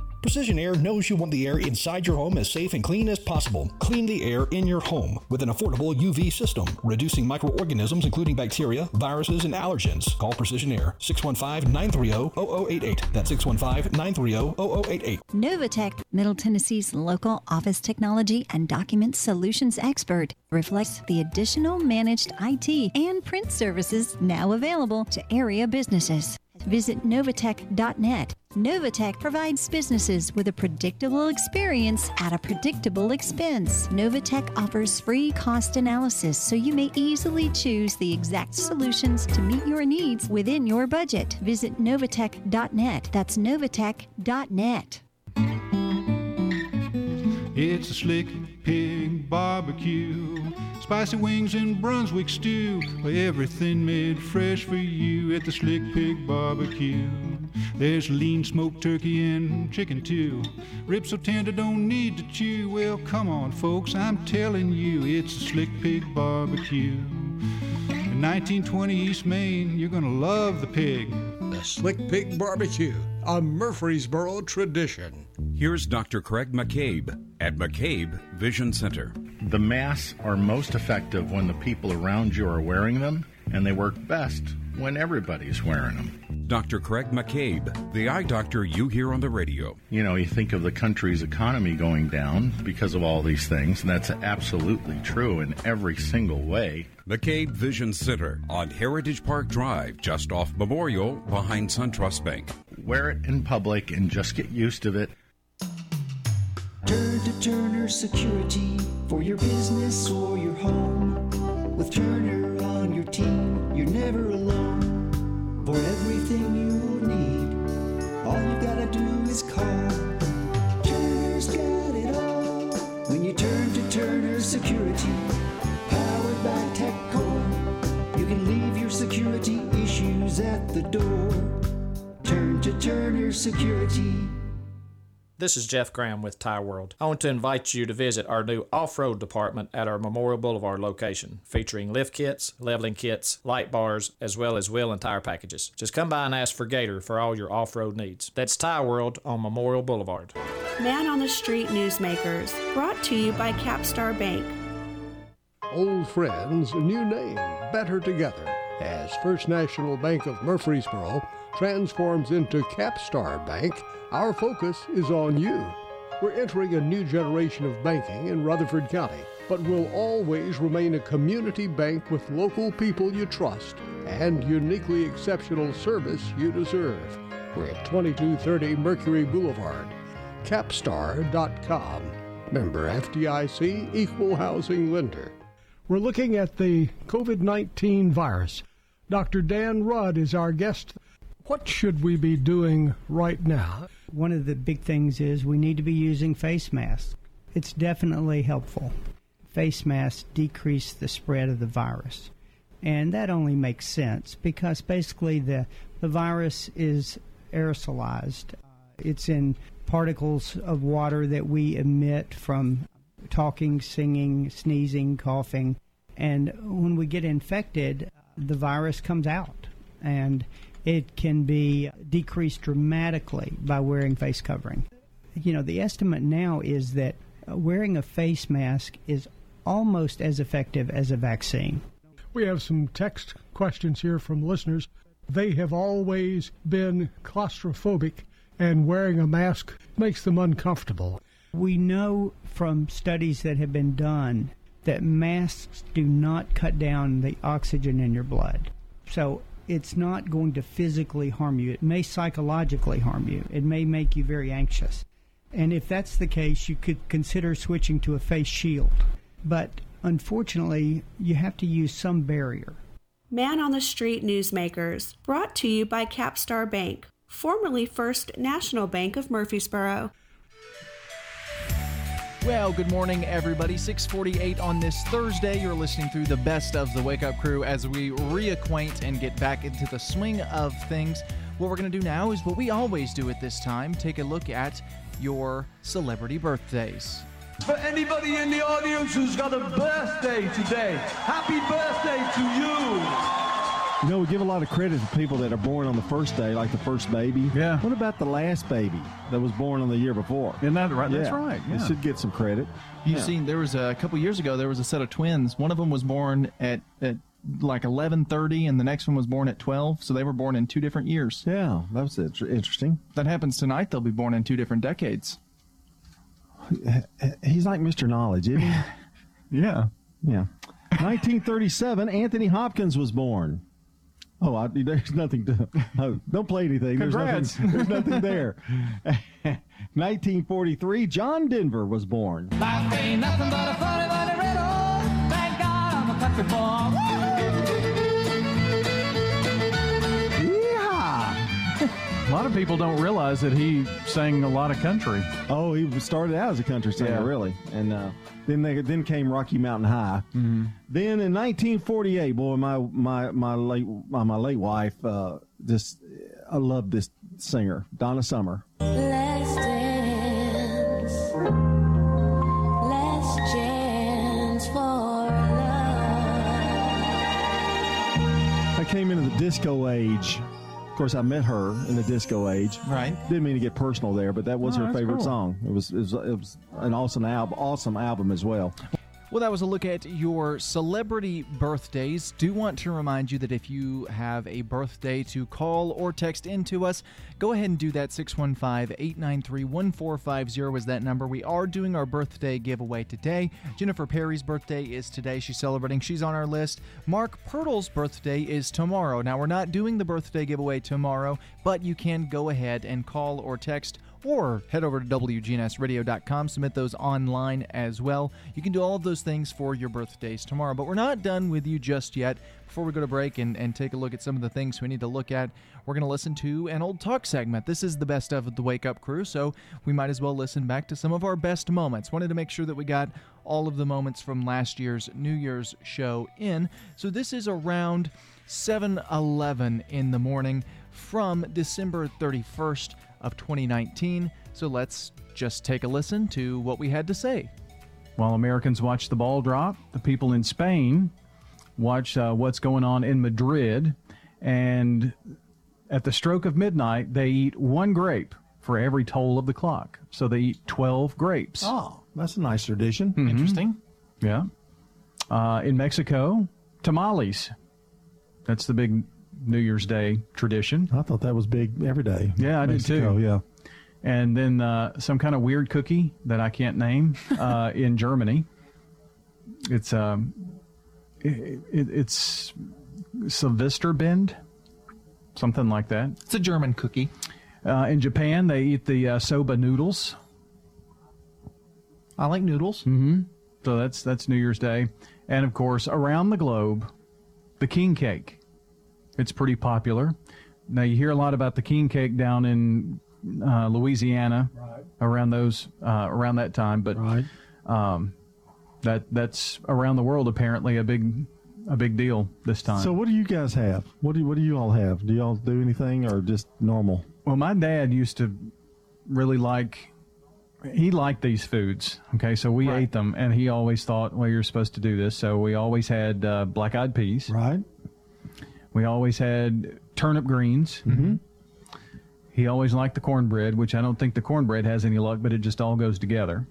Speaker 57: Precision Air knows you want the air inside your home as safe and clean as possible. Clean the air in your home with an affordable UV system, reducing microorganisms including bacteria, viruses, and allergens. Call Precision Air 615-930-0088. That's 615-930-0088.
Speaker 51: Novatech, Middle Tennessee's local office technology and document solutions expert, reflects the additional managed IT and print services now available to area businesses. Visit Novatech.net. Novatech provides businesses with a predictable experience at a predictable expense. Novatech offers free cost analysis so you may easily choose the exact solutions to meet your needs within your budget. Visit Novatech.net. That's Novatech.net.
Speaker 58: It's a slick pig barbecue. Spicy wings and Brunswick stew. Everything made fresh for you at the Slick Pig Barbecue. There's lean smoked turkey and chicken too. Ribs so tender don't need to chew. Well, come on, folks, I'm telling you, it's a Slick Pig Barbecue. In 1920 East Main, you're gonna love the pig.
Speaker 50: The Slick Pig Barbecue, a Murfreesboro tradition.
Speaker 59: Here's Dr. Craig McCabe at McCabe Vision Center.
Speaker 36: The masks are most effective when the people around you are wearing them, and they work best when everybody's wearing them.
Speaker 60: Dr. Craig McCabe, the eye doctor you hear on the radio.
Speaker 36: You know, you think of the country's economy going down because of all these things, and that's absolutely true in every single way.
Speaker 60: McCabe Vision Center on Heritage Park Drive, just off Memorial, behind SunTrust Bank.
Speaker 36: Wear it in public and just get used to it.
Speaker 61: Turn to Turner Security for your business or your home. With Turner on your team, you're never alone. For everything you need, all you gotta do is call. Turner's got it all. When you turn to Turner Security, powered by TechCore, you can leave your security issues at the door. Turn to Turner Security.
Speaker 62: This is Jeff Graham with Tire World. I want to invite you to visit our new off-road department at our Memorial Boulevard location, featuring lift kits, leveling kits, light bars, as well as wheel and tire packages. Just come by and ask for Gator for all your off-road needs. That's Tire World on Memorial Boulevard.
Speaker 55: Man on the Street Newsmakers, brought to you by Capstar Bank.
Speaker 50: Old friends, new name, better together, as First National Bank of Murfreesboro transforms into Capstar Bank our focus is on you. We're entering a new generation of banking in Rutherford County, but will always remain a community bank with local people you trust and uniquely exceptional service you deserve. We're at 2230 Mercury Boulevard. Capstar.com. Member FDIC Equal Housing Lender. We're looking at the COVID 19 virus. Dr. Dan Rudd is our guest. What should we be doing right now?
Speaker 63: One of the big things is we need to be using face masks. It's definitely helpful. Face masks decrease the spread of the virus. And that only makes sense because basically the, the virus is aerosolized. Uh, it's in particles of water that we emit from talking, singing, sneezing, coughing. And when we get infected, the virus comes out. And it can be decreased dramatically by wearing face covering. You know, the estimate now is that wearing a face mask is almost as effective as a vaccine.
Speaker 50: We have some text questions here from listeners. They have always been claustrophobic, and wearing a mask makes them uncomfortable.
Speaker 63: We know from studies that have been done that masks do not cut down the oxygen in your blood. So it's not going to physically harm you. It may psychologically harm you. It may make you very anxious. And if that's the case, you could consider switching to a face shield. But unfortunately, you have to use some barrier.
Speaker 55: Man on the Street Newsmakers, brought to you by Capstar Bank, formerly First National Bank of Murfreesboro.
Speaker 7: Well, good morning, everybody. 648 on this Thursday. You're listening through the best of the Wake Up Crew as we reacquaint and get back into the swing of things. What we're going to do now is what we always do at this time take a look at your celebrity birthdays.
Speaker 64: For anybody in the audience who's got a birthday today, happy birthday to you.
Speaker 8: You know, we give a lot of credit to people that are born on the first day, like the first baby.
Speaker 44: Yeah.
Speaker 8: What about the last baby that was born on the year before?
Speaker 44: Isn't that right?
Speaker 8: Yeah.
Speaker 44: That's right.
Speaker 8: It should get some credit.
Speaker 7: You've
Speaker 8: Yeah.
Speaker 7: seen there was a, couple years ago there was a set of twins. One of them was born at, at like 11:30 and the next one was born at 12, so they were born in two different years.
Speaker 8: Yeah, that was inter- interesting.
Speaker 7: That happens tonight. They'll be born in two different decades.
Speaker 8: He's like Mr. Knowledge, isn't he? *laughs*
Speaker 44: yeah.
Speaker 8: Yeah. 1937, Anthony Hopkins was born. Oh, I, there's nothing to. Oh, don't play anything. There's
Speaker 44: Congrats.
Speaker 8: nothing, there's nothing there. *laughs* 1943, John Denver was born.
Speaker 5: Life ain't nothing but a funny, funny riddle. Thank God I'm a country boy.
Speaker 44: A lot of people don't realize that he sang a lot of country.
Speaker 8: Oh, he started out as a country singer,
Speaker 44: Yeah.
Speaker 8: really, and uh, then they then came Rocky Mountain High.
Speaker 44: Mm-hmm.
Speaker 8: Then in 1948, boy, my my my late my, my late wife uh, just I love this singer, Donna Summer.
Speaker 5: Let's dance. Let's chance for
Speaker 8: I came into the disco age. Of course, I met her in the disco age.
Speaker 7: Right.
Speaker 8: Didn't mean to get personal there, but that was
Speaker 7: Oh,
Speaker 8: her favorite
Speaker 7: cool.
Speaker 8: song. It was, it was it was an awesome album, awesome album as well.
Speaker 7: Well, that was a look at your celebrity birthdays. Do want to remind you that if you have a birthday to call or text into us, go ahead and do that. 615 893 1450 is that number. We are doing our birthday giveaway today. Jennifer Perry's birthday is today. She's celebrating. She's on our list. Mark Pirtle's birthday is tomorrow. Now, we're not doing the birthday giveaway tomorrow, but you can go ahead and call or text or head over to WGNSradio.com, submit those online as well. You can do all of those things for your birthdays tomorrow. But we're not done with you just yet. Before we go to break and, and take a look at some of the things we need to look at, we're going to listen to an old talk segment. This is the best of the Wake Up Crew, so we might as well listen back to some of our best moments. Wanted to make sure that we got all of the moments from last year's New Year's show in. So this is around 7:11 in the morning from December 31st of 2019. So let's just take a listen to what we had to say.
Speaker 6: While Americans watch the ball drop, the people in Spain watch uh, what's going on in Madrid. And at the stroke of midnight, they eat one grape for every toll of the clock. So they eat 12 grapes.
Speaker 8: Oh, that's a nice tradition.
Speaker 6: Mhm.
Speaker 7: Interesting.
Speaker 6: Yeah. Uh, in Mexico, tamales. That's the big New Year's Day tradition.
Speaker 8: I thought that was big every day.
Speaker 6: Yeah, I
Speaker 8: Mexico,
Speaker 6: did too.
Speaker 8: Yeah.
Speaker 6: And then uh, some kind of weird cookie that I can't name uh, *laughs* in Germany. It's um, it, it, it's Silvesterbind, something like that.
Speaker 7: It's a German cookie.
Speaker 6: Uh, in Japan, they eat the uh, soba noodles.
Speaker 7: I like noodles.
Speaker 6: Mm-hmm. So that's that's New Year's Day, and of course, around the globe, the king cake. It's pretty popular. Now you hear a lot about the king cake down in uh, Louisiana, around those uh, around that time, but um, that that's around the world apparently a big a big deal this time.
Speaker 8: So what do you guys have? What do what do you all have? Do y'all do anything or just normal?
Speaker 6: Well, my dad used to really like. He liked these foods. Okay, so we ate them, and he always thought, "Well, you're supposed to do this." So we always had uh, black-eyed peas.
Speaker 8: Right.
Speaker 6: We always had turnip greens. Mm-hmm. He always liked the cornbread, which I don't think the cornbread has any luck, but it just all goes together.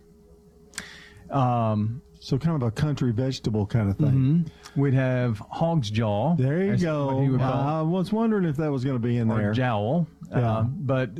Speaker 6: Um,
Speaker 8: so kind of a country vegetable kind of thing.
Speaker 6: mhm. We'd have hog's jaw.
Speaker 8: There you go.
Speaker 6: what he would call it.
Speaker 8: I was wondering if that was going to be in
Speaker 6: or
Speaker 8: there.
Speaker 6: jowl.
Speaker 8: Yeah.
Speaker 6: Uh, but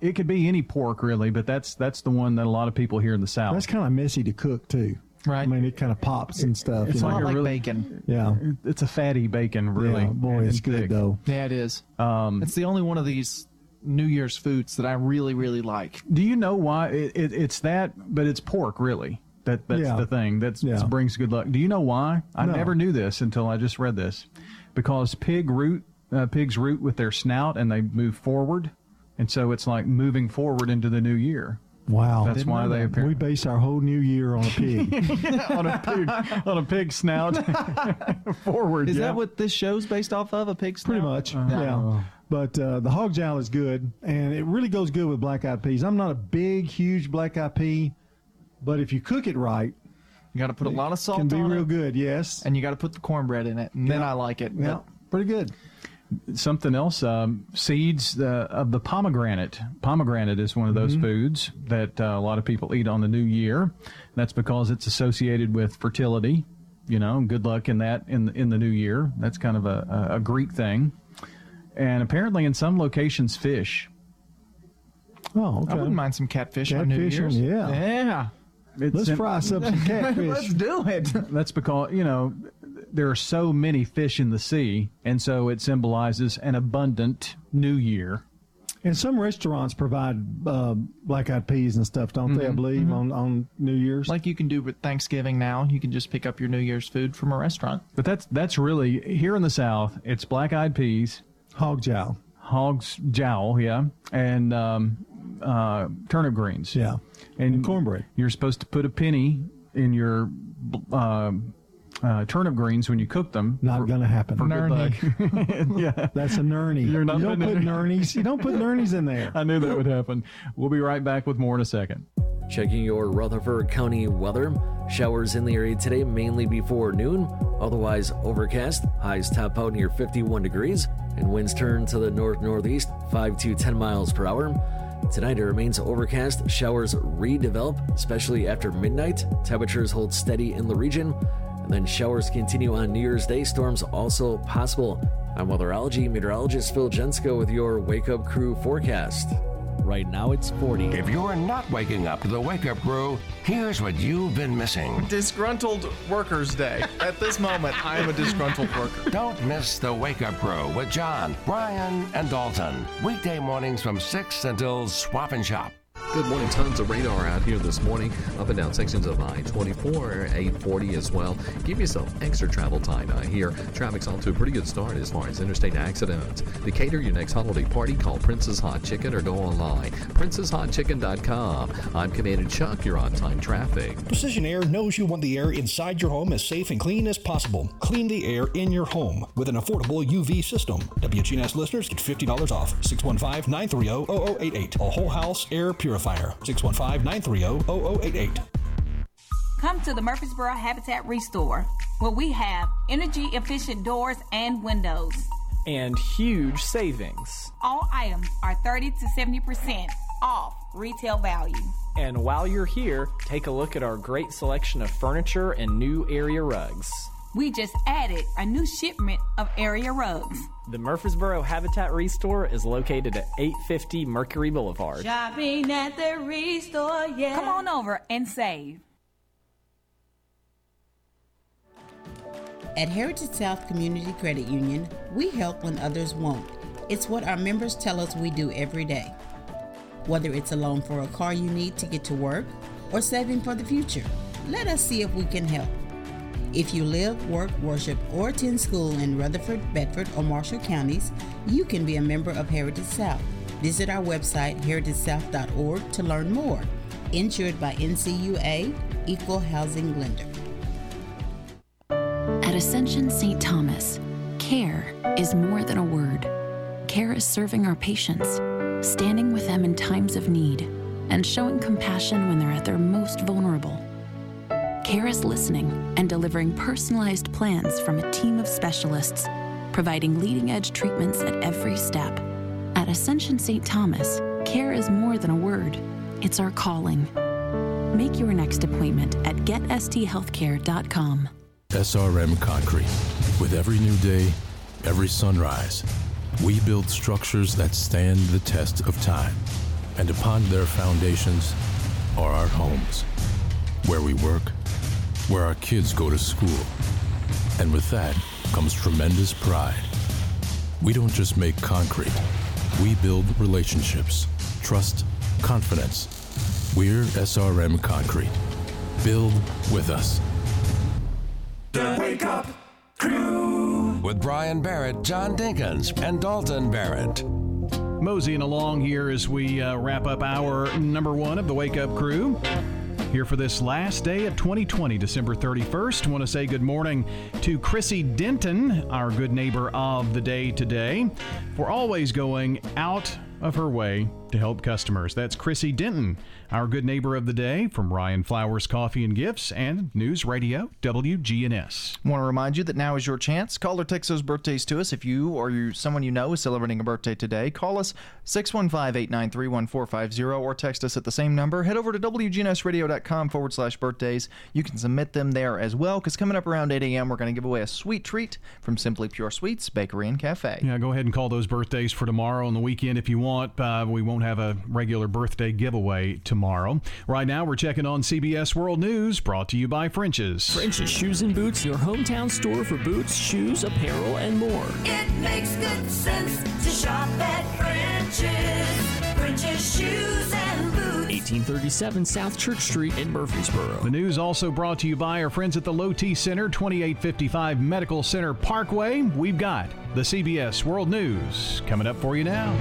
Speaker 6: it could be any pork really, but that's that's the one that a lot of people here in the South.
Speaker 8: That's kind of messy to cook too.
Speaker 7: Right.
Speaker 8: I mean, it kind of pops and stuff.
Speaker 6: It's
Speaker 8: you
Speaker 6: like
Speaker 8: know.
Speaker 6: a really-
Speaker 7: bacon.
Speaker 8: Yeah.
Speaker 6: It's a fatty bacon, really.
Speaker 8: Yeah, boy, it's good
Speaker 6: thick.
Speaker 8: though.
Speaker 7: Yeah, it is.
Speaker 6: Um,
Speaker 7: it's the only one of these New Year's foods that I really, really like.
Speaker 6: Do you know why it, it, it's that? But it's pork, really. That that's
Speaker 7: Yeah.
Speaker 6: the thing. that
Speaker 7: Yeah.
Speaker 6: brings good luck. Do you know why? I
Speaker 7: No.
Speaker 6: never knew this until I just read this. Because pig root, uh, pigs root with their snout and they move forward, and so it's like moving forward into the new year.
Speaker 8: Wow.
Speaker 6: That's why they appear
Speaker 8: We base our whole new year on a pig. *laughs*
Speaker 6: on a pig on a pig snout *laughs* forward.
Speaker 7: Is
Speaker 6: yeah.
Speaker 7: that what this show's based off of? A pig's
Speaker 8: Pretty much. Yeah. But uh, the hog jowl is good, and it really goes good with black eyed peas. I'm not a big, huge black eyed pea, but if you cook it right,
Speaker 7: you got to put a lot of salt it.
Speaker 8: Can be
Speaker 7: on
Speaker 8: real
Speaker 7: it.
Speaker 8: good. Yes.
Speaker 7: And you got to put the cornbread in it, and then I like it.
Speaker 8: Yeah, pretty good.
Speaker 6: Something else, um, seeds uh, of the pomegranate. Pomegranate is one of those
Speaker 8: Mhm.
Speaker 6: foods that uh, a lot of people eat on the new year. That's because it's associated with fertility. You know, good luck in that in in the new year. That's kind of a, a, a Greek thing. And apparently, in some locations, fish.
Speaker 8: Oh,
Speaker 7: I wouldn't mind some catfish, on New
Speaker 6: Catfish
Speaker 7: Year's.
Speaker 6: yeah.
Speaker 7: Yeah.
Speaker 6: It's
Speaker 7: Let's in, fry up some *laughs* catfish. Let's do it.
Speaker 6: That's because you know there are so many fish in the sea, and so it symbolizes an abundant new year.
Speaker 8: And some restaurants provide uh, black eyed peas and stuff, don't they? I
Speaker 7: Mhm,
Speaker 8: believe
Speaker 7: mhm.
Speaker 8: on, on New Year's.
Speaker 7: Like you can do with Thanksgiving now. You can just pick up your New Year's food from a restaurant.
Speaker 6: But that's that's really here in the South. It's black-eyed peas,
Speaker 8: hog jowl,
Speaker 6: hog's jowl, yeah, and um, uh, turnip greens,
Speaker 8: yeah,
Speaker 6: and,
Speaker 8: cornbread.
Speaker 6: You're supposed to put a penny in your uh, uh, turnip greens when you cook them.
Speaker 8: Not gonna happen.
Speaker 6: For good luck. *laughs* yeah,
Speaker 8: That's a nurney.
Speaker 6: You're not
Speaker 8: you don't put
Speaker 6: it-
Speaker 8: nurnies. You don't put nurnies in there.
Speaker 6: I knew that would happen. We'll be right back with more in a second.
Speaker 11: Checking your Rutherford County weather. Showers in the area today, mainly before noon. Otherwise, overcast. Highs top out near 51 degrees. And winds turn to the north northeast, 5 to 10 miles per hour. Tonight it remains overcast, showers redevelop, especially after midnight. Temperatures hold steady in the region, and then showers continue on New Year's Day. Storms also possible. I'm weatherology meteorologist Phil Jensko with your Wake Up Crew forecast. Right now it's 40.
Speaker 3: If you're not waking up to the Wake Up Crew, here's what you've been missing.
Speaker 7: Disgruntled Workers Day. At this moment, I am a disgruntled worker.
Speaker 3: Don't miss the Wake Up Crew with John, Brian, and Dalton. Weekday mornings from 6 until Swap and Shop.
Speaker 48: Good morning. Tons of radar out here this morning. Up and down sections of I-24, 840 as well. Give yourself extra travel time out here. Traffic's off to a pretty good start as far as interstate accidents. To cater your next holiday party, call Princess Hot Chicken or go online. PrincessHotChicken.com. I'm Commander Chuck. You're on time traffic.
Speaker 52: Precision Air knows you want the air inside your home as safe and clean as possible. Clean the air in your home with an affordable UV system. WGNS listeners get $50 off. 615-930-0088. A whole house air purifier. 615-930-0088.
Speaker 5: Come to the Murfreesboro Habitat Restore, where we have energy efficient doors and windows.
Speaker 15: And huge savings.
Speaker 5: All items are 30 to 70% off retail value.
Speaker 15: And while you're here, take a look at our great selection of furniture and new area rugs.
Speaker 5: We just added a new shipment of area rugs.
Speaker 15: The Murfreesboro Habitat Restore is located at 850 Mercury Boulevard.
Speaker 5: Shopping at the Restore, yeah. Come on over and save.
Speaker 17: At Heritage South Community Credit Union, we help when others won't. It's what our members tell us we do every day. Whether it's a loan for a car you need to get to work or saving for the future, let us see if we can help. If you live, work, worship, or attend school in Rutherford, Bedford, or Marshall counties, you can be a member of Heritage South. Visit our website, heritagesouth.org, to learn more. Insured by NCUA, Equal Housing Lender.
Speaker 65: At Ascension St. Thomas, care is more than a word. Care is serving our patients, standing with them in times of need, and showing compassion when they're at their most vulnerable. Care is listening and delivering personalized plans from a team of specialists, providing leading edge treatments at every step. At Ascension St. Thomas, care is more than a word, it's our calling. Make your next appointment at getsthealthcare.com.
Speaker 66: SRM Concrete. With every new day, every sunrise, we build structures that stand the test of time. And upon their foundations are our homes, where we work, where our kids go to school. And with that comes tremendous pride. We don't just make concrete, we build relationships, trust, confidence. We're SRM Concrete. Build with us.
Speaker 3: The Wake Up Crew. With Brian Barrett, John Dinkins, and Dalton Barrett.
Speaker 6: Moseying along here as we uh, wrap up our number one of the Wake Up Crew. Here for this last day of 2020, December 31st. want to say good morning to Chrissy Denton, our good neighbor of the day today, for always going out of her way to help customers. That's Chrissy Denton, our good neighbor of the day from Ryan Flowers Coffee and Gifts and News Radio WGNS.
Speaker 7: I want to remind you that now is your chance. Call or text those birthdays to us. If you or you, someone you know is celebrating a birthday today, call us 615-893-1450 or text us at the same number. Head over to WGNSradio.com forward slash birthdays. You can submit them there as well because coming up around 8 a.m. we're going to give away a sweet treat from Simply Pure Sweets Bakery and Cafe.
Speaker 6: Yeah, go ahead and call those birthdays for tomorrow on the weekend if you want. Uh, we won't have a regular birthday giveaway tomorrow. Right now, we're checking on CBS World News, brought to you by French's.
Speaker 67: French's Shoes and Boots, your hometown store for boots, shoes, apparel, and more.
Speaker 68: It makes good sense to shop at French's. French's Shoes and Boots.
Speaker 67: 1837 South Church Street in Murfreesboro.
Speaker 6: The news also brought to you by our friends at the Low T Center, 2855 Medical Center Parkway. We've got the CBS World News coming up for you now.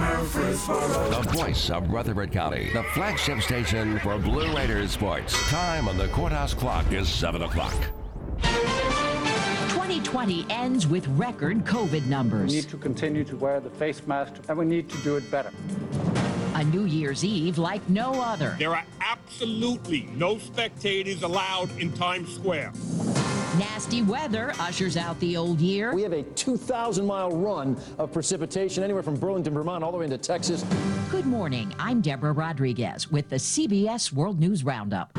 Speaker 68: Murfreesboro.
Speaker 3: The voice of Rutherford County, the flagship station for Blue Raiders sports. Time on the courthouse clock is 7 o'clock.
Speaker 69: 2020 ends with record COVID numbers.
Speaker 70: We need to continue to wear the face mask and we need to do it better.
Speaker 69: A New Year's Eve like no other.
Speaker 71: There are absolutely no spectators allowed in Times Square.
Speaker 69: Nasty weather ushers out the old year.
Speaker 72: We have a 2,000 mile run of precipitation anywhere from Burlington, Vermont, all the way into Texas.
Speaker 69: Good morning. I'm Deborah Rodriguez with the CBS World News Roundup.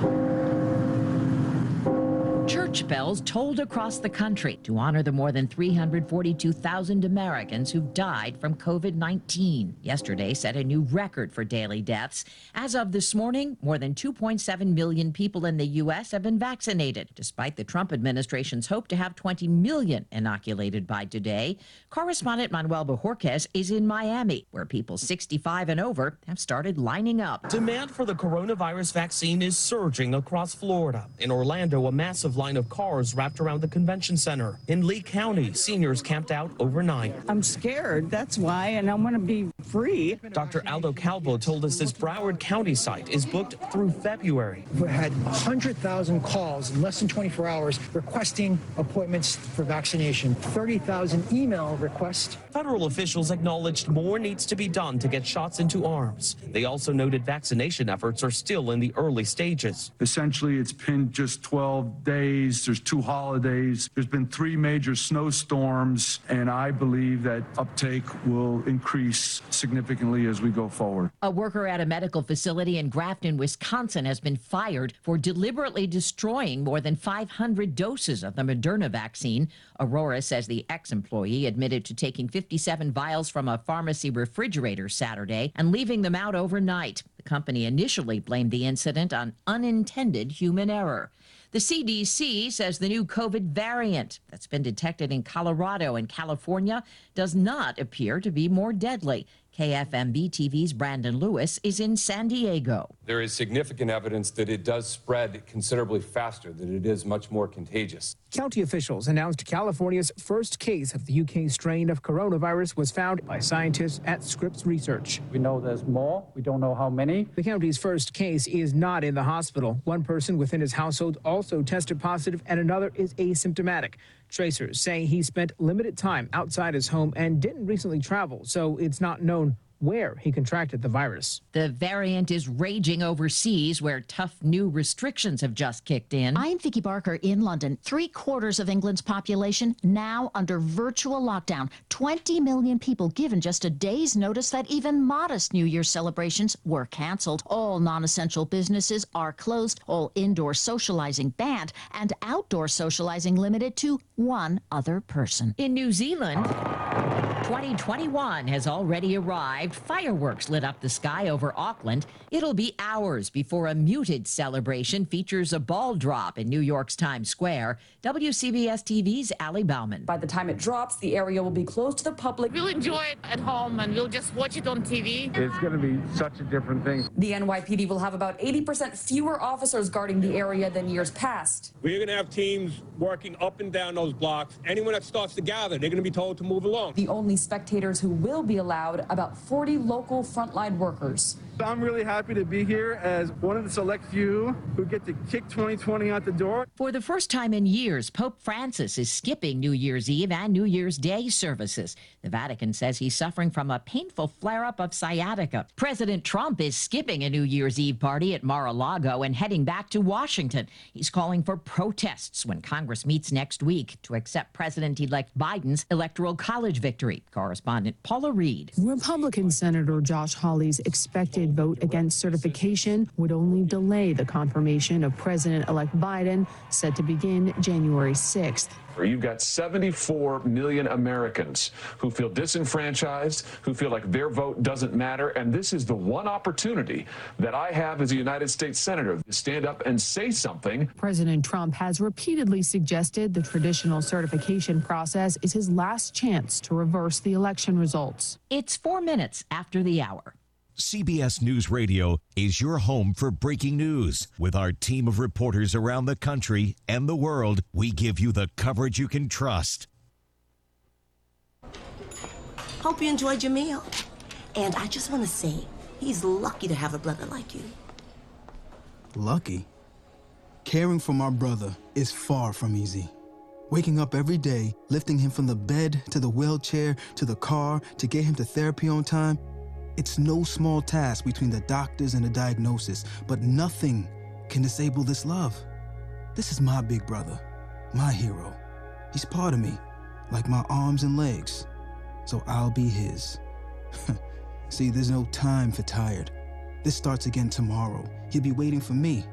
Speaker 69: Church bells tolled across the country to honor the more than 342,000 Americans who've died from COVID 19. Yesterday set a new record for daily deaths. As of this morning, more than 2.7 million people in the U.S. have been vaccinated, despite the Trump administration's hope to have 20 million inoculated by today. Correspondent Manuel Bojorquez is in Miami, where people 65 and over have started lining up.
Speaker 73: Demand for the coronavirus vaccine is surging across Florida. In Orlando, a massive line of cars wrapped around the convention center. In Lee County, seniors camped out overnight.
Speaker 74: I'm scared, that's why, and I want to be free.
Speaker 73: Dr. Aldo Calvo told us this Broward County site is booked through February.
Speaker 75: We had 100,000 calls in less than 24 hours requesting appointments for vaccination, 30,000 email requests.
Speaker 73: Federal officials acknowledged more needs to be done to get shots into arms. They also noted vaccination efforts are still in the early stages.
Speaker 76: Essentially, it's been just 12 days. There's two holidays. There's been three major snowstorms, and I believe that uptake will increase significantly as we go forward.
Speaker 69: A worker at a medical facility in Grafton, Wisconsin, has been fired for deliberately destroying more than 500 doses of the Moderna vaccine. Aurora says the ex employee admitted to taking 57 vials from a pharmacy refrigerator Saturday and leaving them out overnight. The company initially blamed the incident on unintended human error. The CDC says the new COVID variant that's been detected in Colorado and California does not appear to be more deadly. KFMB TV's Brandon Lewis is in San Diego.
Speaker 77: There is significant evidence that it does spread considerably faster, that it is much more contagious.
Speaker 78: County officials announced California's first case of the UK strain of coronavirus was found by scientists at Scripps Research.
Speaker 79: We know there's more. We don't know how many.
Speaker 78: The county's first case is not in the hospital. One person within his household also tested positive, and another is asymptomatic. Tracers say he spent limited time outside his home and didn't recently travel, so it's not known where he contracted the virus.
Speaker 69: The variant is raging overseas where tough new restrictions have just kicked in.
Speaker 80: I'm Vicky Barker in London. Three quarters of England's population now under virtual lockdown. 20 million people given just a day's notice that even modest New Year celebrations were canceled. All non essential businesses are closed, all indoor socializing banned, and outdoor socializing limited to one other person.
Speaker 69: In New Zealand, 2021 has already arrived. Fireworks lit up the sky over Auckland. It'll be hours before a muted celebration features a ball drop in New York's Times Square. WCBS TV's Ali Bauman.
Speaker 81: By the time it drops, the area will be closed to the public.
Speaker 82: We'll enjoy it at home and we'll just watch it on TV.
Speaker 76: It's going to be such a different thing.
Speaker 81: The NYPD will have about 80% fewer officers guarding the area than years past.
Speaker 71: We're going to have teams working up and down those blocks. Anyone that starts to gather, they're going to be told to move along.
Speaker 81: The only spectators who will be allowed, about 40 local frontline workers.
Speaker 76: I'm really happy to be here as one of the select few who get to kick 2020 out the door.
Speaker 69: For the first time in years, Pope Francis is skipping New Year's Eve and New Year's Day services. The Vatican says he's suffering from a painful flare up of sciatica. President Trump is skipping a New Year's Eve party at Mar a Lago and heading back to Washington. He's calling for protests when Congress meets next week to accept President elect Biden's Electoral College victory. Correspondent Paula Reid.
Speaker 70: Republican Senator Josh Hawley's expected vote against certification would only delay the confirmation of President elect Biden, set to begin January 6th.
Speaker 83: You've got 74 million Americans who feel disenfranchised, who feel like their vote doesn't matter. And this is the one opportunity that I have as a United States Senator to stand up and say something.
Speaker 70: President Trump has repeatedly suggested the traditional certification process is his last chance to reverse the election results.
Speaker 69: It's four minutes after the hour.
Speaker 18: CBS News Radio is your home for breaking news. With our team of reporters around the country and the world, we give you the coverage you can trust.
Speaker 84: Hope you enjoyed your meal. And I just want to say, he's lucky to have a brother like you.
Speaker 85: Lucky? Caring for my brother is far from easy. Waking up every day, lifting him from the bed to the wheelchair to the car to get him to therapy on time
Speaker 61: It's no small task between the doctors and the diagnosis, but nothing can disable this love. This is my big brother, my hero. He's part of me, like my arms and legs. So I'll be his. *laughs* See, there's no time for tired. This starts again tomorrow. He'll be waiting for me.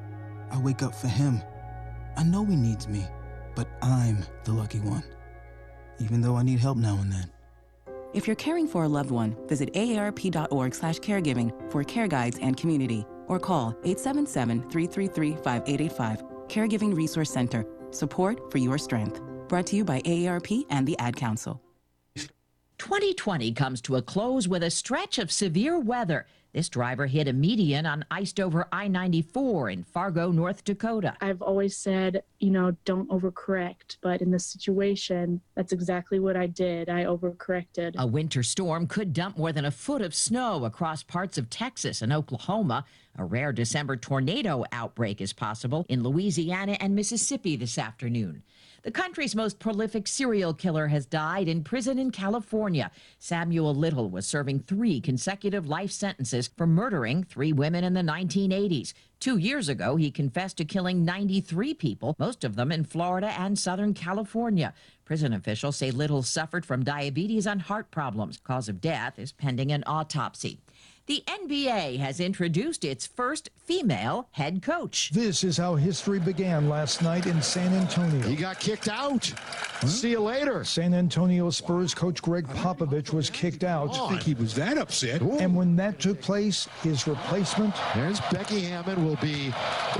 Speaker 61: I wake up for him. I know he needs me, but I'm the lucky one. Even though I need help now and then.
Speaker 86: If you're caring for a loved one, visit aarp.org/caregiving for care guides and community, or call 877-333-5885. Caregiving Resource Center. Support for your strength. Brought to you by AARP and the Ad Council.
Speaker 69: 2020 comes to a close with a stretch of severe weather. This driver hit a median on iced over I 94 in Fargo, North Dakota.
Speaker 87: I've always said, you know, don't overcorrect. But in this situation, that's exactly what I did. I overcorrected.
Speaker 69: A winter storm could dump more than a foot of snow across parts of Texas and Oklahoma. A rare December tornado outbreak is possible in Louisiana and Mississippi this afternoon. The country's most prolific serial killer has died in prison in California. Samuel Little was serving three consecutive life sentences for murdering three women in the 1980s. Two years ago, he confessed to killing 93 people, most of them in Florida and Southern California. Prison officials say Little suffered from diabetes and heart problems. Cause of death is pending an autopsy. The NBA has introduced its first female head coach.
Speaker 88: This is how history began last night in San Antonio.
Speaker 89: He got kicked out. See you later.
Speaker 88: San Antonio Spurs coach Gregg Popovich was kicked out.
Speaker 89: I think he was that upset.
Speaker 88: And when that took place, his replacement.
Speaker 89: There's Becky Hammon will be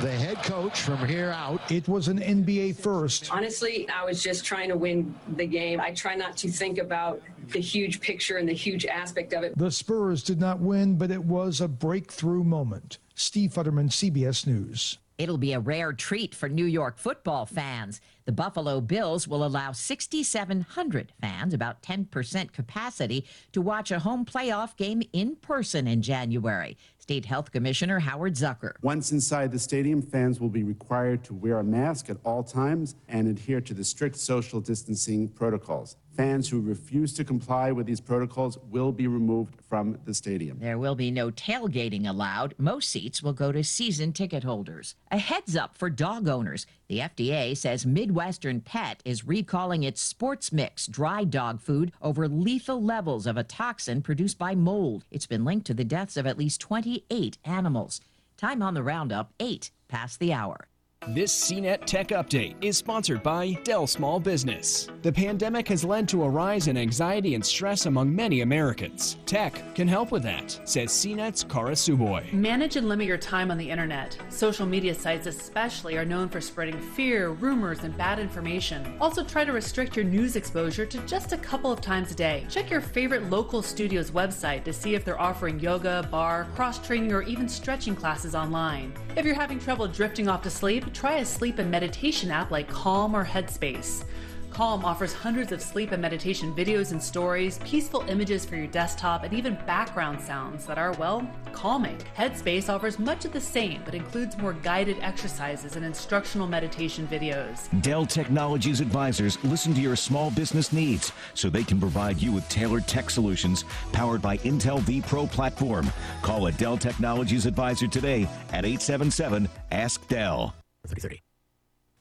Speaker 89: the head coach from here out.
Speaker 88: It was an NBA first.
Speaker 90: Honestly, I was just trying to win the game. I try not to think about the huge picture and the huge aspect of it.
Speaker 88: The Spurs did not win, but it was a breakthrough moment. Steve Futterman, CBS News.
Speaker 69: It'll be a rare treat for New York football fans. The Buffalo Bills will allow 6,700 fans, about 10% capacity, to watch a home playoff game in person in January. State Health Commissioner Howard Zucker.
Speaker 91: Once inside the stadium, fans will be required to wear a mask at all times and adhere to the strict social distancing protocols. Fans who refuse to comply with these protocols will be removed from the stadium.
Speaker 69: There will be no tailgating allowed. Most seats will go to season ticket holders. A heads up for dog owners. The FDA says Midwestern Pet is recalling its sports mix dry dog food over lethal levels of a toxin produced by mold. It's been linked to the deaths of at least 28 animals. Time on the roundup, 8 past the hour.
Speaker 52: This CNET Tech Update is sponsored by Dell Small Business. The pandemic has led to a rise in anxiety and stress among many Americans. Tech can help with that, says CNET's Kara Tsuboi.
Speaker 92: Manage and limit your time on the internet. Social media sites, especially, are known for spreading fear, rumors, and bad information. Also, try to restrict your news exposure to just a couple of times a day. Check your favorite local studio's website to see if they're offering yoga, barre, cross training, or even stretching classes online. If you're having trouble drifting off to sleep, try a sleep and meditation app like Calm or Headspace. Calm offers hundreds of sleep and meditation videos and stories, peaceful images for your desktop, and even background sounds that are, well, calming. Headspace offers much of the same, but includes more guided exercises and instructional meditation videos.
Speaker 18: Dell Technologies advisors listen to your small business needs so they can provide you with tailored tech solutions powered by Intel vPro platform. Call a Dell Technologies advisor today at 877 Ask Dell.
Speaker 73: 3030.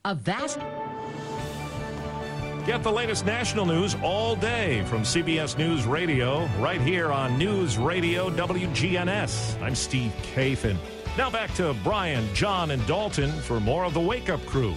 Speaker 69: A vast.
Speaker 73: Get the latest national news all day from CBS News Radio, right here on News Radio WGNS. I'm Steve Kathan. Now back to Brian, John, and Dalton for more of the Wake Up Crew.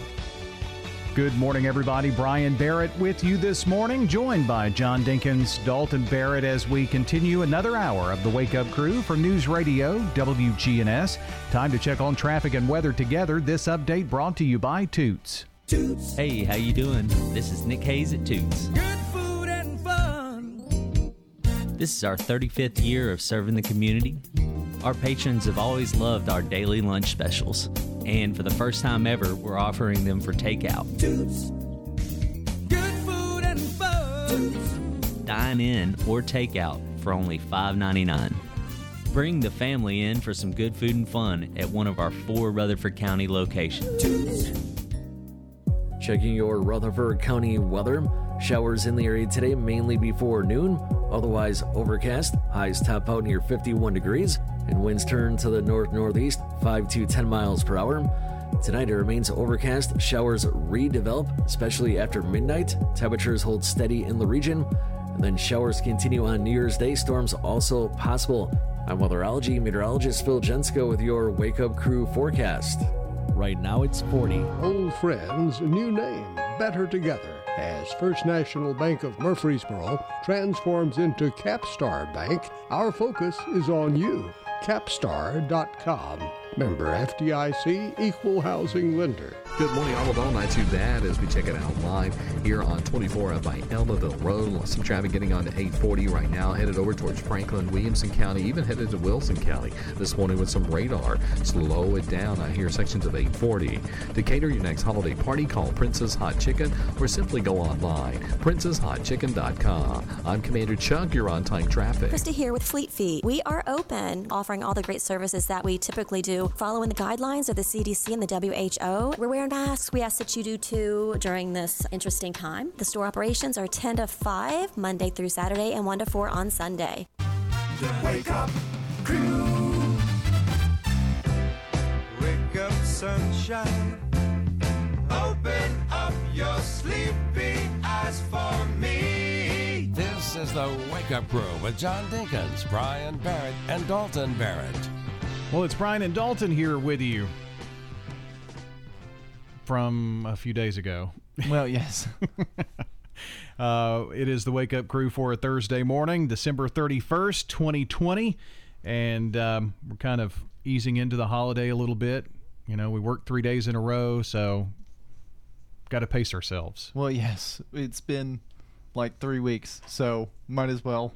Speaker 6: Good morning, everybody. Brian Barrett with you this morning, joined by John Dinkins, Dalton Barrett, as we continue another hour of the Wake Up Crew for News Radio WGNS. Time to check on traffic and weather together. This update brought to you by Toots.
Speaker 93: Toots. Hey, how you doing? This is Nick Hayes at Toots.
Speaker 94: Good food and fun.
Speaker 93: This is our 35th year of serving the community. Our patrons have always loved our daily lunch specials, and for the first time ever, we're offering them for takeout.
Speaker 94: Toots. Good food and fun. Toots.
Speaker 93: Dine in or takeout for only $5.99. Bring the family in for some good food and fun at one of our four Rutherford County locations.
Speaker 94: Toots.
Speaker 11: Checking your Rutherford County weather. Showers in the area today, mainly before noon. Otherwise, overcast. Highs top out near 51 degrees, and winds turn to the north northeast, 5 to 10 miles per hour. Tonight it remains overcast. Showers redevelop, especially after midnight. Temperatures hold steady in the region. And then showers continue on New Year's Day. Storms also possible. I'm weatherology meteorologist Phil Jensko with your Wake Up Crew forecast.
Speaker 50: Right now it's 40. Old friends, new name, better together. As First National Bank of Murfreesboro transforms into Capstar Bank, our focus is on you. Capstar.com. Member FDIC, equal housing lender.
Speaker 48: Good morning, all of us Not too bad as we check it out live here on 24 up by Almaville Road. Some traffic getting on to 840 right now, headed over towards Franklin, Williamson County, even headed to Wilson County this morning with some radar. Slow it down on here, sections of 840. To cater your next holiday party, call Princess Hot Chicken or simply go online. PrincessHotChicken.com. I'm Commander Chuck, you're on time traffic.
Speaker 95: Krista here with Fleet Feet. We are open, offering all the great services that we typically do, following the guidelines of the CDC and the WHO. We're wearing masks. We ask that you do too during this interesting time. The store operations are 10 to 5 Monday through Saturday and 1 to 4 on Sunday.
Speaker 96: The Wake Up Crew. Wake up, sunshine. Open up your sleepy eyes for me.
Speaker 3: This is the Wake Up Crew with John Dinkins, Brian Barrett, and Dalton Barrett.
Speaker 6: Well, it's Brian and Dalton here with you from a few days ago.
Speaker 7: Well, yes. *laughs*
Speaker 6: uh, it is the Wake Up Crew for a Thursday morning, December 31st, 2020. And um, we're kind of easing into the holiday a little bit. You know, we worked three days in a row, so got to pace ourselves.
Speaker 7: Well, yes. It's been like three weeks, so might as well.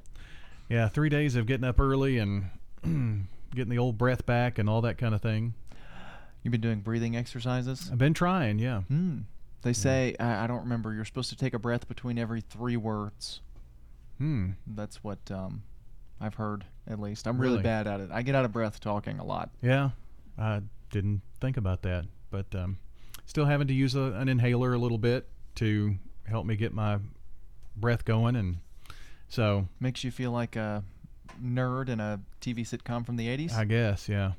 Speaker 6: Yeah, three days of getting up early and *clears throat* getting the old breath back and all that kind of thing.
Speaker 7: You've been doing breathing exercises?
Speaker 6: I've been trying, yeah.
Speaker 7: Hmm. They say, I, I don't remember, you're supposed to take a breath between every three words.
Speaker 6: Hmm.
Speaker 7: That's what um, I've heard, at least. I'm really?
Speaker 6: Really?
Speaker 7: bad at it. I get out of breath talking a lot.
Speaker 6: Yeah, I didn't think about that, but um, still having to use a, an inhaler a little bit to help me get my breath going, and so
Speaker 7: Makes you feel like a nerd in a TV sitcom from the 80s?
Speaker 6: I guess, yeah,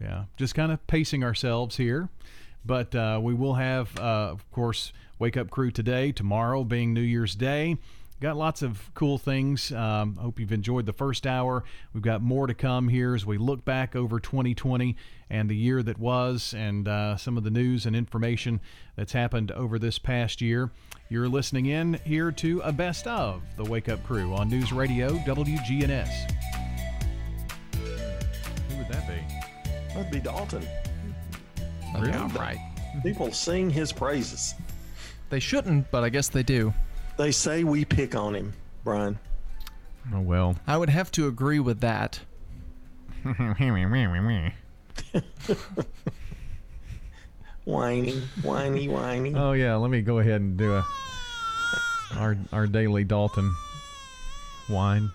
Speaker 6: yeah. Just kind of pacing ourselves here, but uh, we will have, uh, of course, wake up crew today, tomorrow being New Year's Day. Got lots of cool things. Um, hope you've enjoyed the first hour. We've got more to come here as we look back over 2020 and the year that was, and uh, some of the news and information that's happened over this past year. You're listening in here to a best of the Wake Up Crew on News Radio WGNS. Who would that be?
Speaker 8: That'd be Dalton.
Speaker 7: Really? Yeah, right.
Speaker 8: People sing his praises.
Speaker 7: They shouldn't, but I guess they do.
Speaker 8: They say we pick on him, Brian.
Speaker 6: Oh, well.
Speaker 7: I would have to agree with that. *laughs*
Speaker 8: Whiny, whiny, whiny. *laughs*
Speaker 6: Oh yeah, let me go ahead and do a our our daily Dalton wine.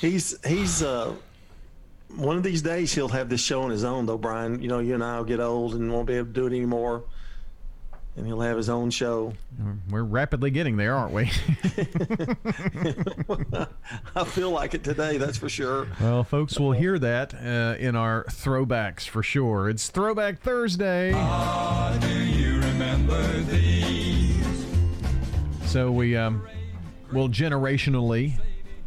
Speaker 8: He's he's uh one of these days he'll have this show on his own though, Brian. You know, you and I'll get old and won't be able to do it anymore. And he'll have his own show.
Speaker 6: We're rapidly getting there, aren't we? *laughs*
Speaker 8: I feel like it today, that's for sure.
Speaker 6: well, folks will hear that uh, in our throwbacks for sure. It's Throwback Thursday.
Speaker 96: do you remember these?
Speaker 6: So we um, will generationally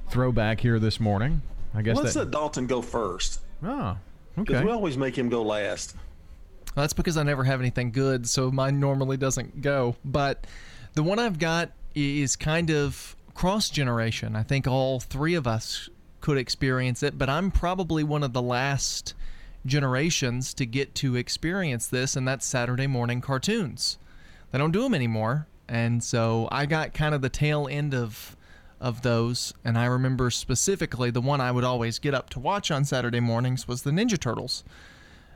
Speaker 6: throw back here this morning. I guess
Speaker 8: Let's
Speaker 6: that.
Speaker 8: let Dalton go first.
Speaker 6: Oh,
Speaker 8: Because
Speaker 6: okay.
Speaker 8: we always make him go last.
Speaker 7: Well, that's because I never have anything good, so mine normally doesn't go. But the one I've got is kind of cross generation. I think all three of us could experience it, but I'm probably one of the last generations to get to experience this, and that's Saturday morning cartoons. They don't do them anymore, and so I got kind of the tail end of of those, and I remember specifically the one I would always get up to watch on Saturday mornings was the Ninja Turtles,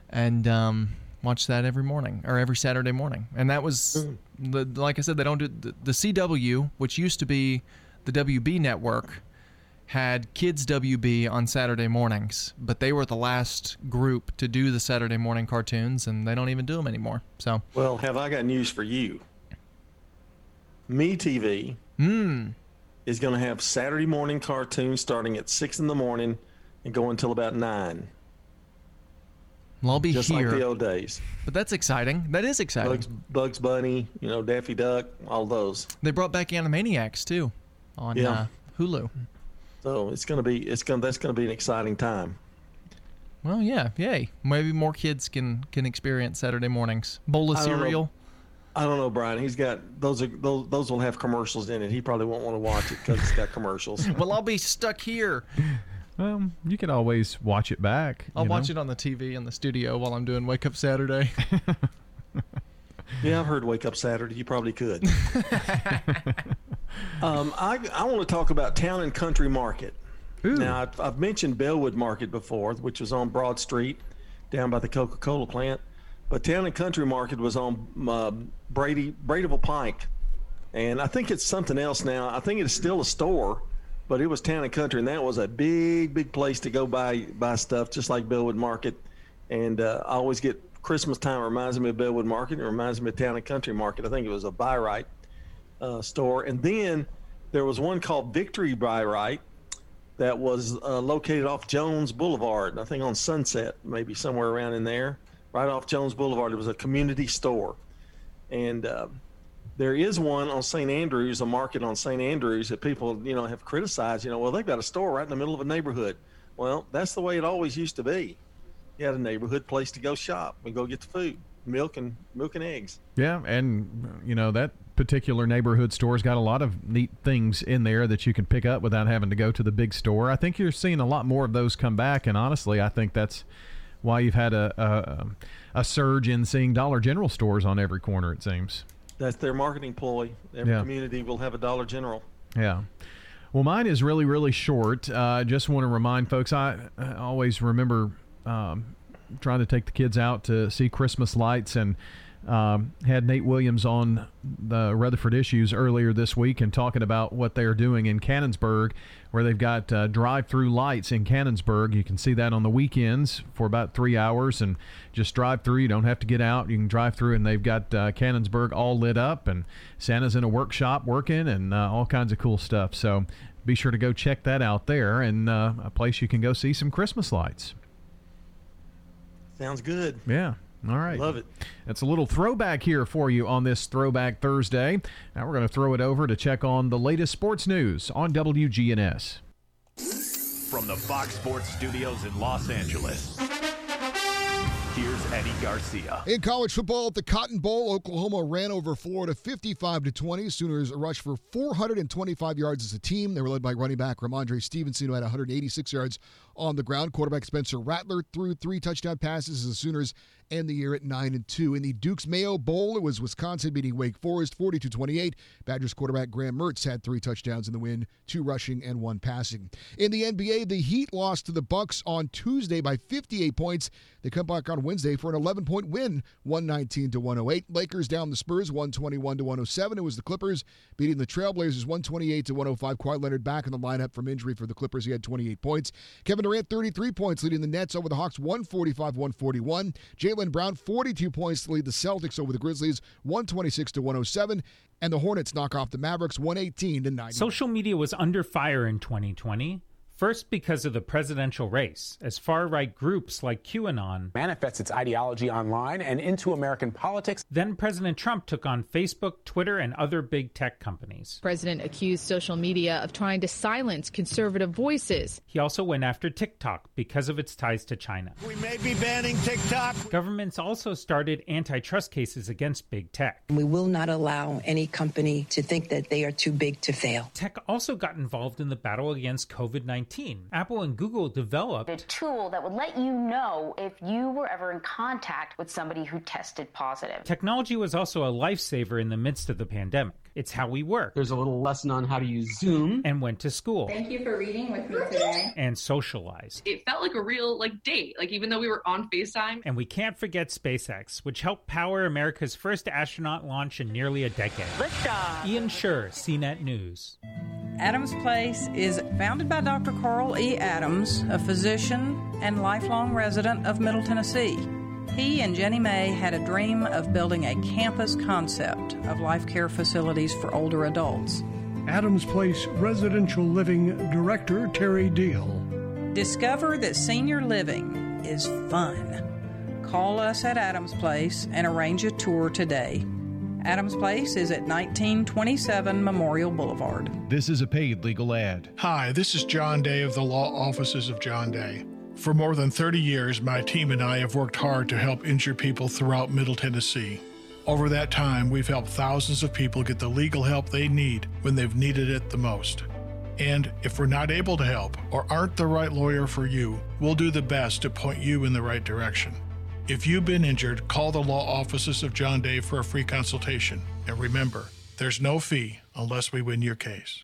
Speaker 7: and um, watch that every morning or every Saturday morning. And that was the like I said, they don't do the, the CW, which used to be the WB network, had Kids WB on Saturday mornings, but they were the last group to do the Saturday morning cartoons, and they don't even do them anymore. So
Speaker 8: Well, have I got news for you? Me TV
Speaker 7: Hmm.
Speaker 8: is going to have Saturday morning cartoons starting at six in the morning and go until about nine.
Speaker 7: Well, I'll be
Speaker 8: just
Speaker 7: here.
Speaker 8: like the old days.
Speaker 7: But that's exciting. That is exciting.
Speaker 8: Bugs, Bugs Bunny, you know, Daffy Duck, all those.
Speaker 7: They brought back Animaniacs too on
Speaker 8: Yeah.
Speaker 7: uh, Hulu.
Speaker 8: So it's to be it's gonna that's going to be an exciting time.
Speaker 7: Well, yeah, yay. Maybe more kids can can experience Saturday mornings. Bowl of
Speaker 8: I don't know.
Speaker 7: cereal.
Speaker 8: I don't know, Brian. He's got those are those those will have commercials in it. He probably won't want to watch it because it's got commercials. *laughs*
Speaker 7: well, I'll be stuck here.
Speaker 6: Um, you can always watch it back.
Speaker 7: I'll
Speaker 6: you
Speaker 7: watch it on the TV in the studio while I'm doing Wake Up Saturday. *laughs*
Speaker 8: Yeah, I've heard Wake Up Saturday. You probably could. *laughs* um, I, I want to talk about Town and Country Market. Now, I've, I've mentioned Bellwood Market before, which was on Broad Street down by the Coca Cola plant. But Town and Country Market was on uh, Brady Bradyville Pike. And I think it's something else now. I think it's still a store, but it was Town and Country, and that was a big, big place to go buy buy stuff, just like Bellwood Market. And uh, I always get Christmas time reminds me of Bellwood Market. It reminds me of Town and Country Market. I think it was a buy right uh, store. And then there was one called Victory Buy Right that was uh, located off Jones Boulevard. I think on Sunset, maybe somewhere around in there, right off Jones Boulevard. It was a community store, and uh, there is one on St. Andrews, a market on St. Andrews that people you know have criticized. You know, well they've got a store right in the middle of a neighborhood. Well, that's the way it always used to be. You had a neighborhood place to go shop and go get the food, milk and milk and eggs.
Speaker 6: Yeah, and you know that particular neighborhood store's got a lot of neat things in there that you can pick up without having to go to the big store. I think you're seeing a lot more of those come back, and honestly, I think that's why you've had a a, a surge in seeing Dollar General stores on every corner. It seems.
Speaker 8: That's their marketing ploy. Every
Speaker 6: Yeah.
Speaker 8: community will have a Dollar General.
Speaker 6: Yeah. Well, mine is really, really short. Uh, I just want to remind folks I, I always remember um, trying to take the kids out to see Christmas lights and um, had Nate Williams on the Rutherford Issues earlier this week and talking about what they're doing in Cannonsburgh, where they've got uh, drive through lights in Cannonsburgh. You can see that on the weekends for about three hours and just drive through. You don't have to get out. You can drive through, and they've got uh, Cannonsburgh all lit up, and Santa's in a workshop working, and uh, all kinds of cool stuff. So be sure to go check that out there, and uh, a place you can go see some Christmas lights.
Speaker 8: Sounds good.
Speaker 6: Yeah. All right.
Speaker 8: Love it.
Speaker 6: That's a little throwback here for you on this Throwback Thursday. Now we're going to throw it over to check on the latest sports news on WGNS.
Speaker 73: From the Fox Sports Studios in Los Angeles, here's Eddie Garcia.
Speaker 19: In college football at the Cotton Bowl, Oklahoma ran over Florida 55 to 20. Sooners rushed for 425 yards as a team. They were led by running back Rhamondre Stevenson, who had 186 yards on the ground. Quarterback Spencer Rattler threw three touchdown passes as the Sooners end the year at 9 and 2. In the Dukes Mayo Bowl, it was Wisconsin beating Wake Forest 42 28. Badgers quarterback Graham Mertz had three touchdowns in the win, two rushing and one passing. In the NBA, the Heat lost to the Bucks on Tuesday by 58 points. They come back on Wednesday for an 11 point win, 119 to 108. Lakers down the Spurs 121 to 107. It was the Clippers beating the Trailblazers 128 to 105. Kawhi Leonard back in the lineup from injury for the Clippers. He had 28 points. Kevin Durant 33 points leading the Nets over the Hawks 145 141. Jaylen Brown 42 points to lead the Celtics over the Grizzlies 126 to 107. And the Hornets knock off the Mavericks 118 to 90.
Speaker 20: Social media was under fire in 2020. First, because of the presidential race, as far right groups like QAnon
Speaker 97: manifests its ideology online and into American politics.
Speaker 20: Then President Trump took on Facebook, Twitter, and other big tech companies.
Speaker 70: President accused social media of trying to silence conservative voices.
Speaker 20: He also went after TikTok because of its ties to China.
Speaker 98: We may be banning TikTok.
Speaker 20: Governments also started antitrust cases against big tech.
Speaker 99: We will not allow any company to think that they are too big to fail.
Speaker 20: Tech also got involved in the battle against COVID 19. Apple and Google developed
Speaker 24: a tool that would let you know if you were ever in contact with somebody who tested positive.
Speaker 20: Technology was also a lifesaver in the midst of the pandemic. It's how we work.
Speaker 100: There's a little lesson on how to use Zoom.
Speaker 20: And went to school.
Speaker 5: Thank you for reading with me today.
Speaker 20: And socialized.
Speaker 26: It felt like a real like date, like even though we were on FaceTime.
Speaker 20: And we can't forget SpaceX, which helped power America's first astronaut launch in nearly a decade.
Speaker 101: Liftoff.
Speaker 20: Ian Sherr, CNET News.
Speaker 101: Adams Place is founded by Dr. Carl E. Adams, a physician and lifelong resident of Middle Tennessee.
Speaker 102: He and Jenny May had a dream of building a campus concept of life care facilities for older adults.
Speaker 103: Adams Place Residential Living Director Terry Deal.
Speaker 102: Discover that senior living is fun. Call us at Adams Place and arrange a tour today. Adams Place is at 1927 Memorial Boulevard.
Speaker 6: This is a paid legal ad.
Speaker 103: Hi, this is John Day of the Law Offices of John Day. For more than 30 years, my team and I have worked hard to help injured people throughout Middle Tennessee. Over that time, we've helped thousands of people get the legal help they need when they've needed it the most. And if we're not able to help or aren't the right lawyer for you, we'll do the best to point you in the right direction. If you've been injured, call the law offices of John Day for a free consultation. And remember, there's no fee unless we win your case.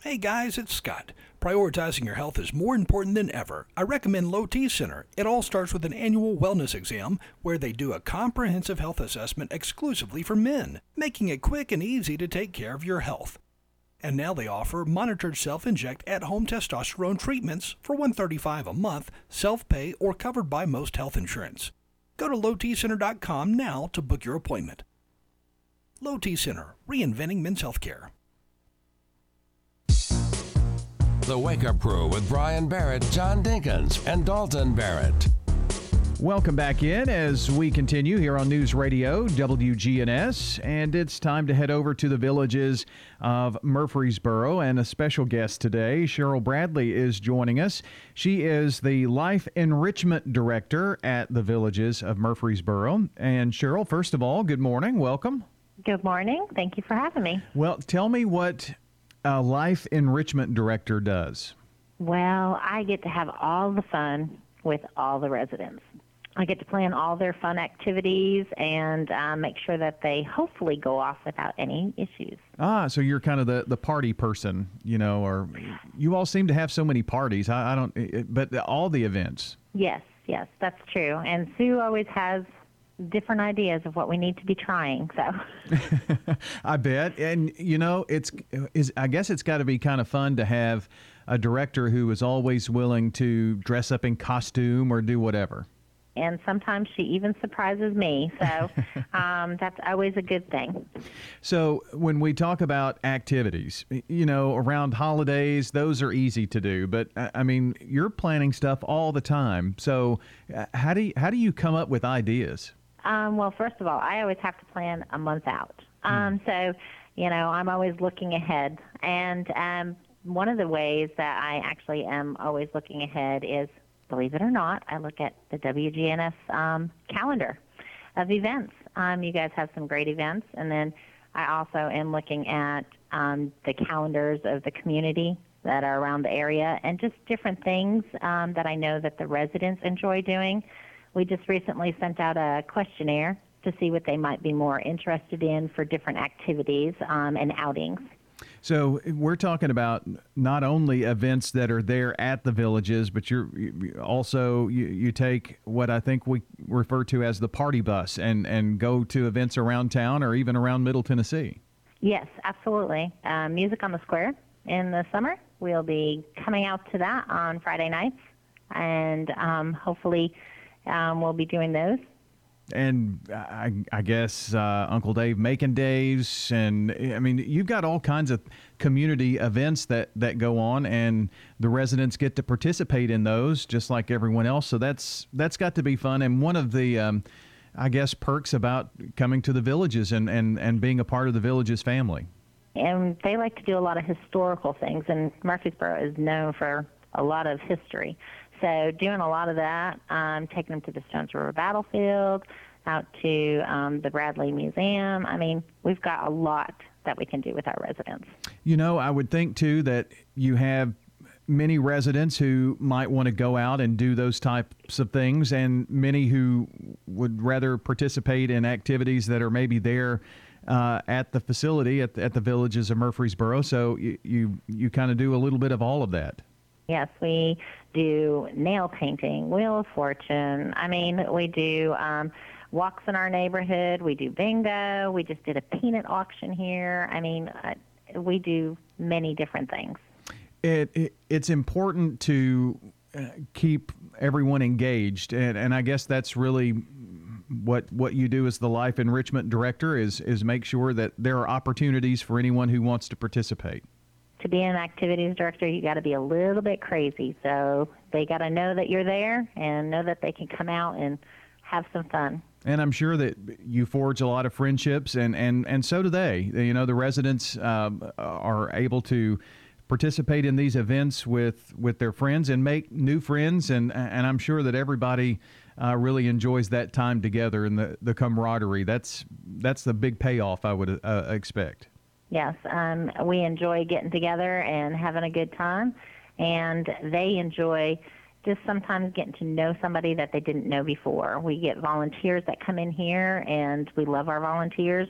Speaker 41: Hey guys, it's Scott. Prioritizing your health is more important than ever. I recommend Low T Center. It all starts with an annual wellness exam where they do a comprehensive health assessment exclusively for men, making it quick and easy to take care of your health. And now they offer monitored self-inject at-home testosterone treatments for 135 a month, self-pay or covered by most health insurance. Go to lowtcenter.com now to book your appointment. Low T Center, reinventing men's healthcare.
Speaker 104: The Wake Up Crew with Brian Barrett, John Dinkins, and Dalton Barrett.
Speaker 6: Welcome back in as we continue here on News Radio WGNS, and it's time to head over to the villages of Murfreesboro. And a special guest today, Cheryl Bradley, is joining us. She is the Life Enrichment Director at the villages of Murfreesboro. And Cheryl, first of all, good morning. Welcome.
Speaker 105: Good morning. Thank you for having me.
Speaker 6: Well, tell me what a Life Enrichment Director does.
Speaker 105: Well, I get to have all the fun with all the residents. I get to plan all their fun activities and uh, make sure that they hopefully go off without any issues.
Speaker 6: Ah, so you're kind of the, the party person, you know, or you all seem to have so many parties. I, I don't, but all the events.
Speaker 105: Yes, yes, that's true. And Sue always has different ideas of what we need to be trying. So *laughs*
Speaker 6: I bet, and you know, it's is I guess it's got to be kind of fun to have a director who is always willing to dress up in costume or do whatever.
Speaker 105: and sometimes she even surprises me. So *laughs* um, that's always a good thing.
Speaker 6: So when we talk about activities, you know, around holidays, those are easy to do. But I mean, you're planning stuff all the time. So uh, how do you, how do you come up with ideas?
Speaker 105: Um, well, first of all, I always have to plan a month out. Um, so, you know, I'm always looking ahead. And um, one of the ways that I actually am always looking ahead is, believe it or not, I look at the WGNS um, calendar of events. Um, you guys have some great events. And then I also am looking at um, the calendars of the community that are around the area and just different things um, that I know that the residents enjoy doing. We just recently sent out a questionnaire to see what they might be more interested in for different activities um, and outings.
Speaker 6: So we're talking about not only events that are there at the villages, but you're you- also you, you take what I think we refer to as the party bus and and go to events around town or even around Middle Tennessee.
Speaker 105: Yes, absolutely. Um, Music on the Square in the summer. We'll be coming out to that on Friday nights, and um, hopefully um, we'll be doing those.
Speaker 6: And I, I guess uh, Uncle Dave Macon Days, and I mean you've got all kinds of community events that that go on, and the residents get to participate in those just like everyone else. So that's that's got to be fun. And one of the um, I guess perks about coming to the villages and, and, and being a part of the villages family.
Speaker 105: And they like to do a lot of historical things, and Murfreesboro is known for a lot of history. So doing a lot of that, um, taking them to the Stones River Battlefield, out to um, the Bradley Museum. I mean, we've got a lot that we can do with our residents.
Speaker 6: You know, I would think too that you have many residents who might want to go out and do those types of things, and many who would rather participate in activities that are maybe there uh, at the facility at the, at the villages of Murfreesboro. So you you, you kind of do a little bit of all of that.
Speaker 105: Yes, we do nail painting, Wheel of Fortune. I mean, we do um, walks in our neighborhood. We do bingo. We just did a peanut auction here. I mean, uh, we do many different things.
Speaker 6: It, it it's important to uh, keep everyone engaged, and, and I guess that's really what what you do as the life enrichment director is is make sure that there are opportunities for anyone who wants to participate.
Speaker 105: To be an activities director, you got to be a little bit crazy. So they got to know that you're there and know that they can come out and have some fun.
Speaker 6: And I'm sure that you forge a lot of friendships, and, and, and so do they. You know, the residents um, are able to participate in these events with, with their friends and make new friends, and, and I'm sure that everybody uh, really enjoys that time together and the, the camaraderie. That's, that's the big payoff I would uh, expect.
Speaker 105: Yes, um, we enjoy getting together and having a good time, and they enjoy just sometimes getting to know somebody that they didn't know before. We get volunteers that come in here, and we love our volunteers,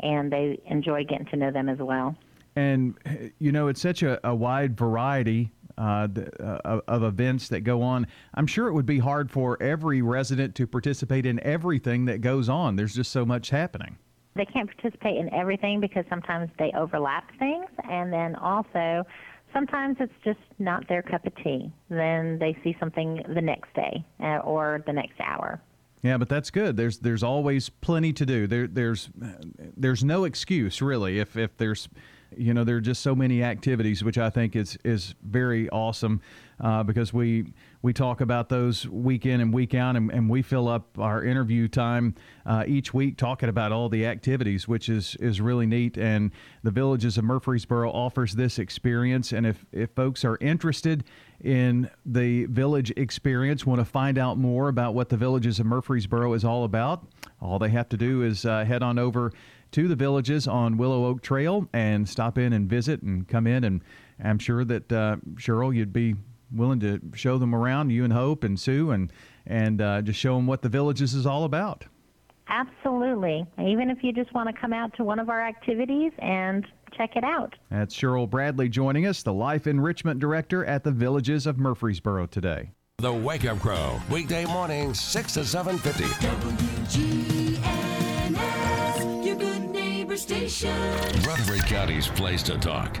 Speaker 105: and they enjoy getting to know them as well.
Speaker 6: And, you know, it's such a, a wide variety uh, uh, of events that go on. I'm sure it would be hard for every resident to participate in everything that goes on. There's just so much happening.
Speaker 105: They can't participate in everything because sometimes they overlap things, and then also sometimes it's just not their cup of tea. Then they see something the next day uh, or the next hour.
Speaker 6: Yeah, but that's good. There's there's always plenty to do. There there's there's no excuse really if if there's you know there are just so many activities which I think is is very awesome uh, because we we talk about those week in and week out, and, and we fill up our interview time uh, each week talking about all the activities, which is is really neat. And the Villages of Murfreesboro offers this experience. And if if folks are interested in the village experience, want to find out more about what the Villages of Murfreesboro is all about, all they have to do is uh, head on over to the villages on Willow Oak Trail and stop in and visit and come in and I'm sure that uh, Cheryl, you'd be willing to show them around, you and Hope and Sue, and and uh, just show them what the villages is all about.
Speaker 105: Absolutely. Even if you just want to come out to one of our activities and check it out.
Speaker 6: That's Cheryl Bradley joining us, the Life Enrichment Director at the Villages of Murfreesboro today.
Speaker 104: The Wake Up Crew, weekday mornings, 6 to 7.50.
Speaker 5: WGNS, your good neighbor station.
Speaker 104: Rutherford County's place to talk.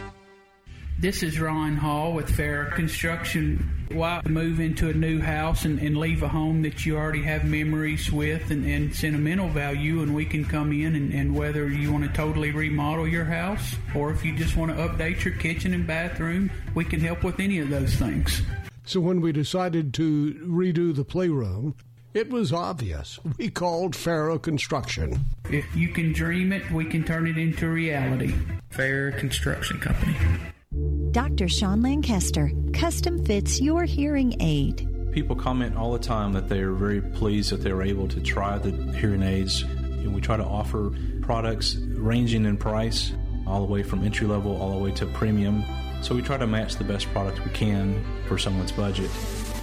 Speaker 106: This is Ron Hall with Fair Construction. Why move into a new house and, and leave a home that you already have memories with and, and sentimental value? And we can come in and, and whether you want to totally remodel your house or if you just want to update your kitchen and bathroom, we can help with any of those things.
Speaker 107: So when we decided to redo the playroom, it was obvious. We called Farrow Construction.
Speaker 106: If you can dream it, we can turn it into reality. Fair Construction Company.
Speaker 108: Dr. Sean Lancaster custom fits your hearing aid.
Speaker 109: People comment all the time that they are very pleased that they were able to try the hearing aids. And we try to offer products ranging in price, all the way from entry level all the way to premium. So we try to match the best product we can for someone's budget.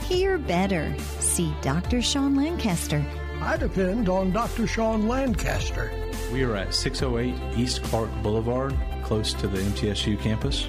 Speaker 108: Hear better. See Dr. Sean Lancaster.
Speaker 107: I depend on Dr. Sean Lancaster.
Speaker 109: We are at 608 East Clark Boulevard, close to the MTSU campus.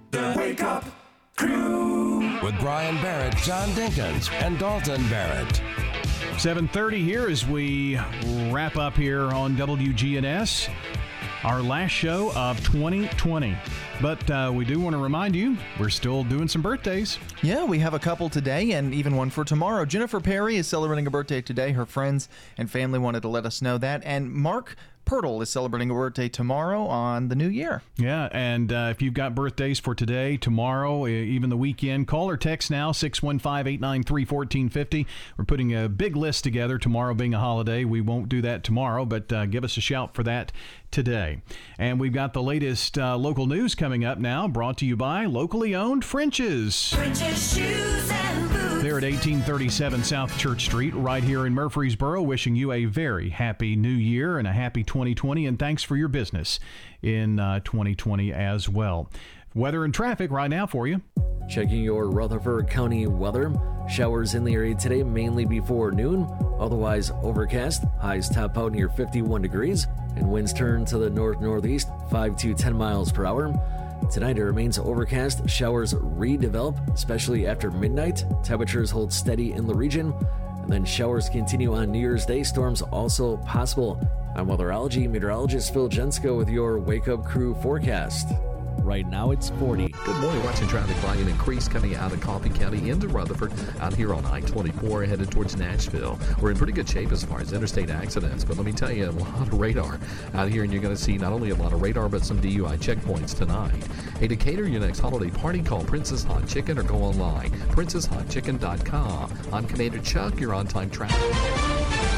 Speaker 5: The Wake Up Crew.
Speaker 3: with Brian Barrett, John Dinkins, and Dalton Barrett.
Speaker 6: 7:30 here as we wrap up here on WGNS, our last show of 2020. But uh, we do want to remind you we're still doing some birthdays.
Speaker 7: Yeah, we have a couple today and even one for tomorrow. Jennifer Perry is celebrating a birthday today. Her friends and family wanted to let us know that. And Mark Pirtle is celebrating a birthday tomorrow on the new year.
Speaker 6: Yeah, and uh, if you've got birthdays for today, tomorrow, even the weekend, call or text now 615 893 1450. We're putting a big list together, tomorrow being a holiday. We won't do that tomorrow, but uh, give us a shout for that today. And we've got the latest uh, local news coming up now, brought to you by locally owned French's.
Speaker 5: French's shoes and boots.
Speaker 6: They're at 1837 South Church Street, right here in Murfreesboro, wishing you a very happy new year and a happy 2020. And thanks for your business in uh, 2020 as well. Weather and traffic right now for you.
Speaker 11: Checking your Rutherford County weather. Showers in the area today, mainly before noon. Otherwise, overcast. Highs top out near 51 degrees. And winds turn to the north northeast, 5 to 10 miles per hour. Tonight it remains overcast. Showers redevelop, especially after midnight. Temperatures hold steady in the region. And then showers continue on New Year's Day. Storms also possible. I'm weatherology meteorologist Phil Jensko with your Wake Up Crew forecast. Right now it's 40.
Speaker 48: Good morning. Watching traffic volume increase coming out of Coffee County into Rutherford, out here on I-24 headed towards Nashville. We're in pretty good shape as far as interstate accidents, but let me tell you, a lot of radar out here, and you're going to see not only a lot of radar, but some DUI checkpoints tonight. Hey, to cater your next holiday party, call Prince's Hot Chicken or go online, princesshotchicken.com. I'm Commander Chuck, your on-time traffic.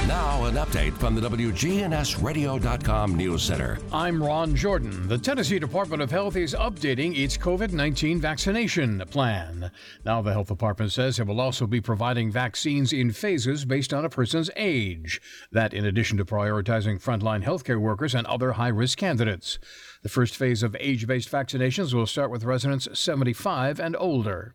Speaker 3: Now, an update from the WGNSradio.com News Center.
Speaker 39: I'm Ron Jordan. The Tennessee Department of Health is updating its COVID 19 vaccination plan. Now, the health department says it will also be providing vaccines in phases based on a person's age. That, in addition to prioritizing frontline healthcare workers and other high risk candidates. The first phase of age based vaccinations will start with residents 75 and older.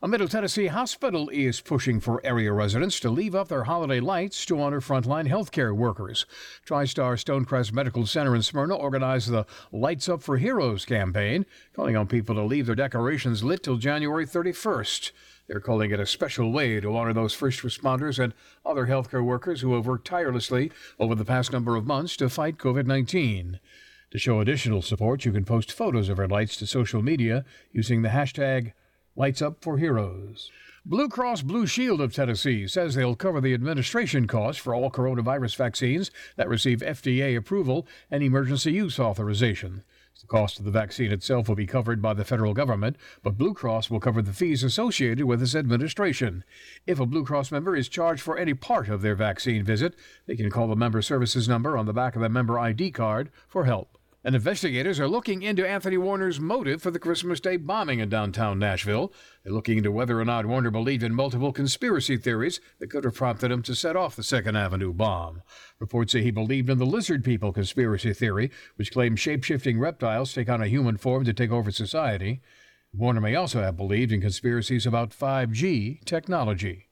Speaker 39: A Middle Tennessee hospital is pushing for area residents to leave up their holiday lights to honor frontline healthcare workers. TriStar Stonecrest Medical Center in Smyrna organized the Lights Up for Heroes campaign, calling on people to leave their decorations lit till January 31st. They're calling it a special way to honor those first responders and other healthcare workers who have worked tirelessly over the past number of months to fight COVID 19. To show additional support, you can post photos of our lights to social media using the hashtag Lights Up for Heroes. Blue Cross Blue Shield of Tennessee says they'll cover the administration costs for all coronavirus vaccines that receive FDA approval and emergency use authorization. The cost of the vaccine itself will be covered by the federal government, but Blue Cross will cover the fees associated with its administration. If a Blue Cross member is charged for any part of their vaccine visit, they can call the member services number on the back of the member ID card for help. And investigators are looking into Anthony Warner's motive for the Christmas Day bombing in downtown Nashville. They're looking into whether or not Warner believed in multiple conspiracy theories that could have prompted him to set off the Second Avenue bomb. Reports say he believed in the lizard people conspiracy theory, which claims shape-shifting reptiles take on a human form to take over society. Warner may also have believed in conspiracies about 5G technology.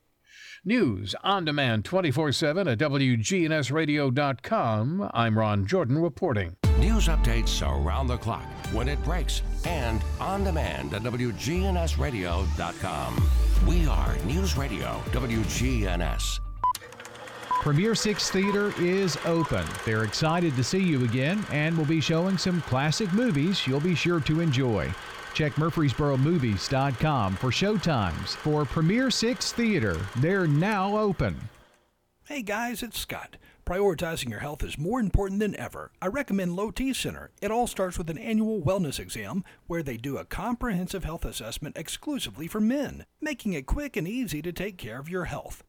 Speaker 39: News on demand 24 7 at WGNSradio.com. I'm Ron Jordan reporting.
Speaker 3: News updates around the clock, when it breaks, and on demand at WGNSradio.com. We are News Radio WGNS.
Speaker 6: Premier Six Theater is open. They're excited to see you again and will be showing some classic movies you'll be sure to enjoy. Check MurfreesboroMovies.com for showtimes for Premier Six Theater. They're now open.
Speaker 41: Hey guys, it's Scott. Prioritizing your health is more important than ever. I recommend Low T Center. It all starts with an annual wellness exam where they do a comprehensive health assessment exclusively for men, making it quick and easy to take care of your health.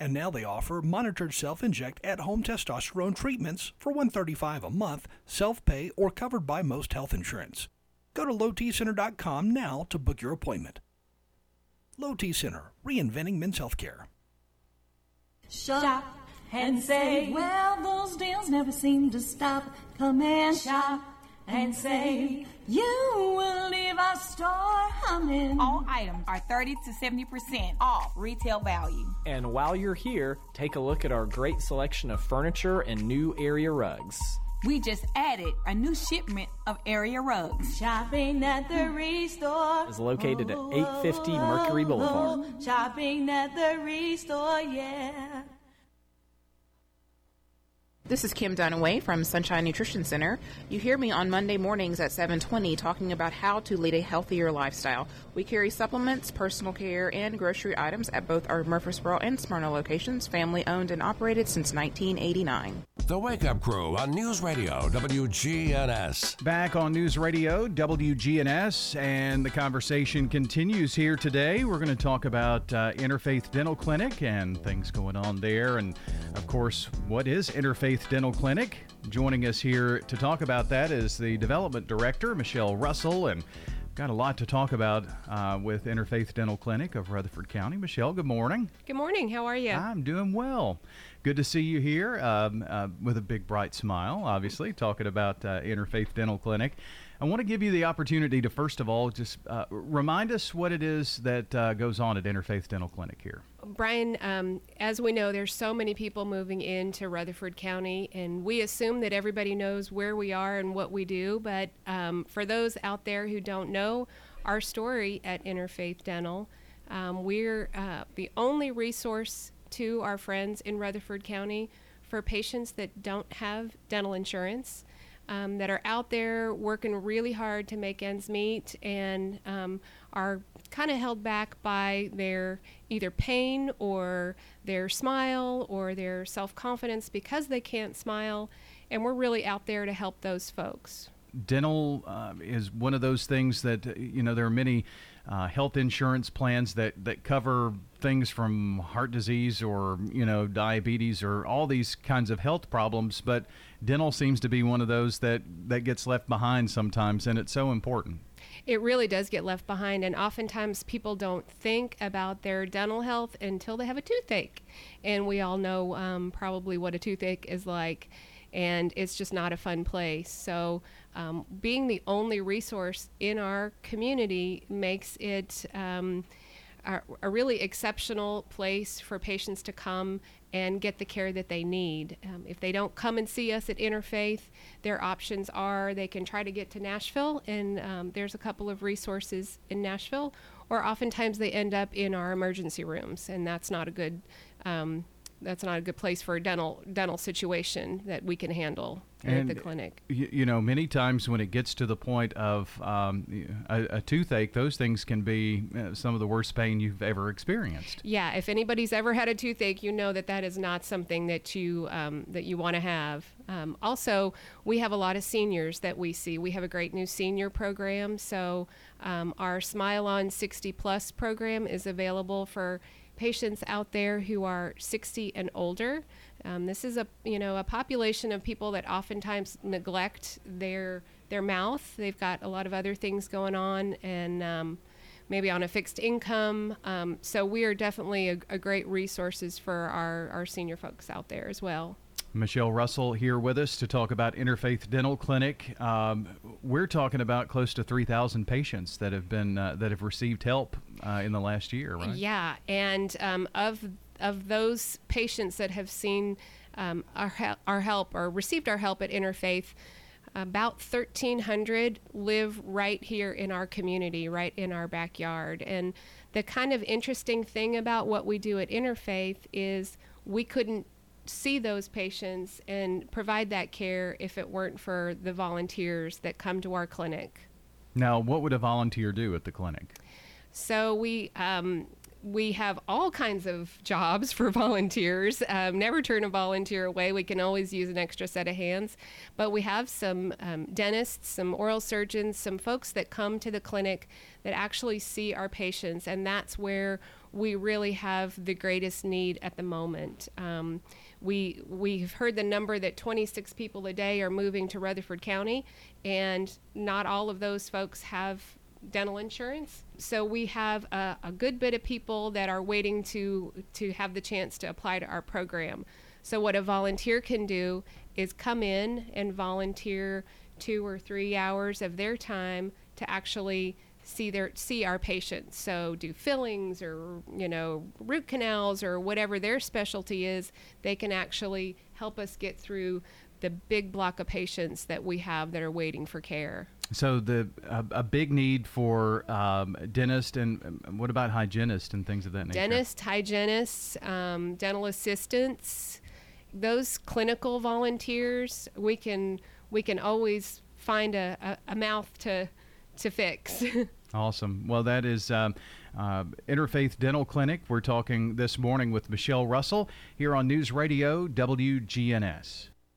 Speaker 41: And now they offer monitored self-inject at-home testosterone treatments for 135 a month, self-pay or covered by most health insurance. Go to lowtcenter.com now to book your appointment. Low T Center, reinventing men's healthcare.
Speaker 5: Shop and say, Well, those deals never seem to stop. Come and shop and say, You will leave our store humming.
Speaker 110: All items are 30 to 70% off retail value.
Speaker 15: And while you're here, take a look at our great selection of furniture and new area rugs.
Speaker 111: We just added a new shipment of area rugs.
Speaker 5: Shopping at the hmm. restore
Speaker 112: is located at 850 Mercury oh, oh, Boulevard.
Speaker 5: Shopping at the restore, yeah.
Speaker 12: This is Kim Dunaway from Sunshine Nutrition Center. You hear me on Monday mornings at 7:20 talking about how to lead a healthier lifestyle. We carry supplements, personal care, and grocery items at both our Murfreesboro and Smyrna locations, family owned and operated since 1989.
Speaker 104: The Wake Up Crew on News Radio WGNS.
Speaker 6: Back on News Radio WGNS, and the conversation continues here today. We're going to talk about uh, Interfaith Dental Clinic and things going on there, and of course, what is Interfaith Dental Clinic? Joining us here to talk about that is the development director, Michelle Russell, and got a lot to talk about uh, with Interfaith Dental Clinic of Rutherford County. Michelle, good morning.
Speaker 113: Good morning. How are you?
Speaker 6: I'm doing well. Good to see you here um, uh, with a big bright smile, obviously, talking about uh, Interfaith Dental Clinic. I want to give you the opportunity to, first of all, just uh, remind us what it is that uh, goes on at Interfaith Dental Clinic here.
Speaker 113: Brian, um, as we know, there's so many people moving into Rutherford County, and we assume that everybody knows where we are and what we do. But um, for those out there who don't know our story at Interfaith Dental, um, we're uh, the only resource to our friends in Rutherford County for patients that don't have dental insurance. Um, that are out there working really hard to make ends meet and um, are kind of held back by their either pain or their smile or their self confidence because they can't smile. And we're really out there to help those folks.
Speaker 6: Dental uh, is one of those things that, you know, there are many uh, health insurance plans that, that cover things from heart disease or you know diabetes or all these kinds of health problems but dental seems to be one of those that that gets left behind sometimes and it's so important.
Speaker 113: It really does get left behind and oftentimes people don't think about their dental health until they have a toothache. And we all know um, probably what a toothache is like and it's just not a fun place. So um, being the only resource in our community makes it um, a, a, really exceptional place for patients to come and get the care that they need. Um, if they don't come and see us at Interfaith, their options are they can try to get to Nashville, and um, there's a couple of resources in Nashville, or oftentimes they end up in our emergency rooms, and that's not a good um, that's not a good place for a dental dental situation that we can handle
Speaker 6: and
Speaker 113: at the clinic.
Speaker 6: You, you, know, many times when it gets to the point of um, a, a, toothache, those things can be uh, some of the worst pain you've ever experienced.
Speaker 113: Yeah, if anybody's ever had a toothache, you know that that is not something that you um, that you want to have. Um, also, we have a lot of seniors that we see. We have a great new senior program, so um, our Smile On 60 Plus program is available for patients out there who are 60 and older. Um, this is a you know a population of people that oftentimes neglect their their mouth. They've got a lot of other things going on, and um, maybe on a fixed income. Um, so we are definitely a, a great resources for our, our senior folks out there as well.
Speaker 6: Michelle Russell here with us to talk about Interfaith Dental Clinic. Um, we're talking about close to 3,000 patients that have been uh, that have received help uh, in the last year, right?
Speaker 113: Yeah, and um, of of those patients that have seen um, our our help or received our help at Interfaith, about 1,300 live right here in our community, right in our backyard. And the kind of interesting thing about what we do at Interfaith is we couldn't see those patients and provide that care if it weren't for the volunteers that come to our clinic.
Speaker 6: Now, what would a volunteer do at the clinic?
Speaker 113: So we um, we have all kinds of jobs for *laughs* volunteers. Um, never turn a volunteer away. We can always use an extra set of hands. But we have some um, dentists, some oral surgeons, some folks that come to the clinic that actually see our patients, and that's where we really have the greatest need at the moment. Um, we we've heard the number that 26 people a day are moving to Rutherford County, and not all of those folks have dental insurance. So we have a, a, good bit of people that are waiting to to have the chance to apply to our program. So what a volunteer can do is come in and volunteer two or three hours of their time to actually see their see our patients. So do fillings or you know root canals or whatever their specialty is. They can actually help us get through the big block of patients that we have that are waiting for care.
Speaker 6: So the a, a big need for um, dentist and um, what about hygienist and things of that nature?
Speaker 113: Dentists, hygienists, um, dental assistants, those clinical volunteers, we can we can always find a, a, a mouth to to fix. *laughs*
Speaker 6: Awesome. Well, that is um, uh, Interfaith Dental Clinic. We're talking this morning with Michelle Russell here on News Radio WGNS.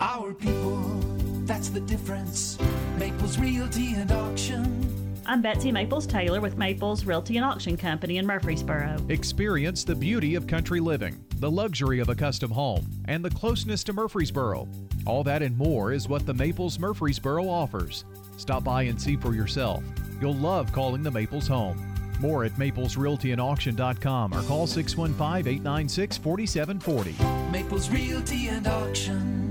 Speaker 61: Our people, that's the difference. Maples Realty and Auction.
Speaker 110: I'm Betsy Maples Taylor with Maples Realty and Auction Company in Murfreesboro.
Speaker 6: Experience the beauty of country living, the luxury of a custom home, and the closeness to Murfreesboro. All that and more is what the Maples Murfreesboro offers. Stop by and see for yourself. You'll love calling the Maples home. More at maplesrealtyandauction.com or call 615 896 4740.
Speaker 61: Maples Realty and Auction.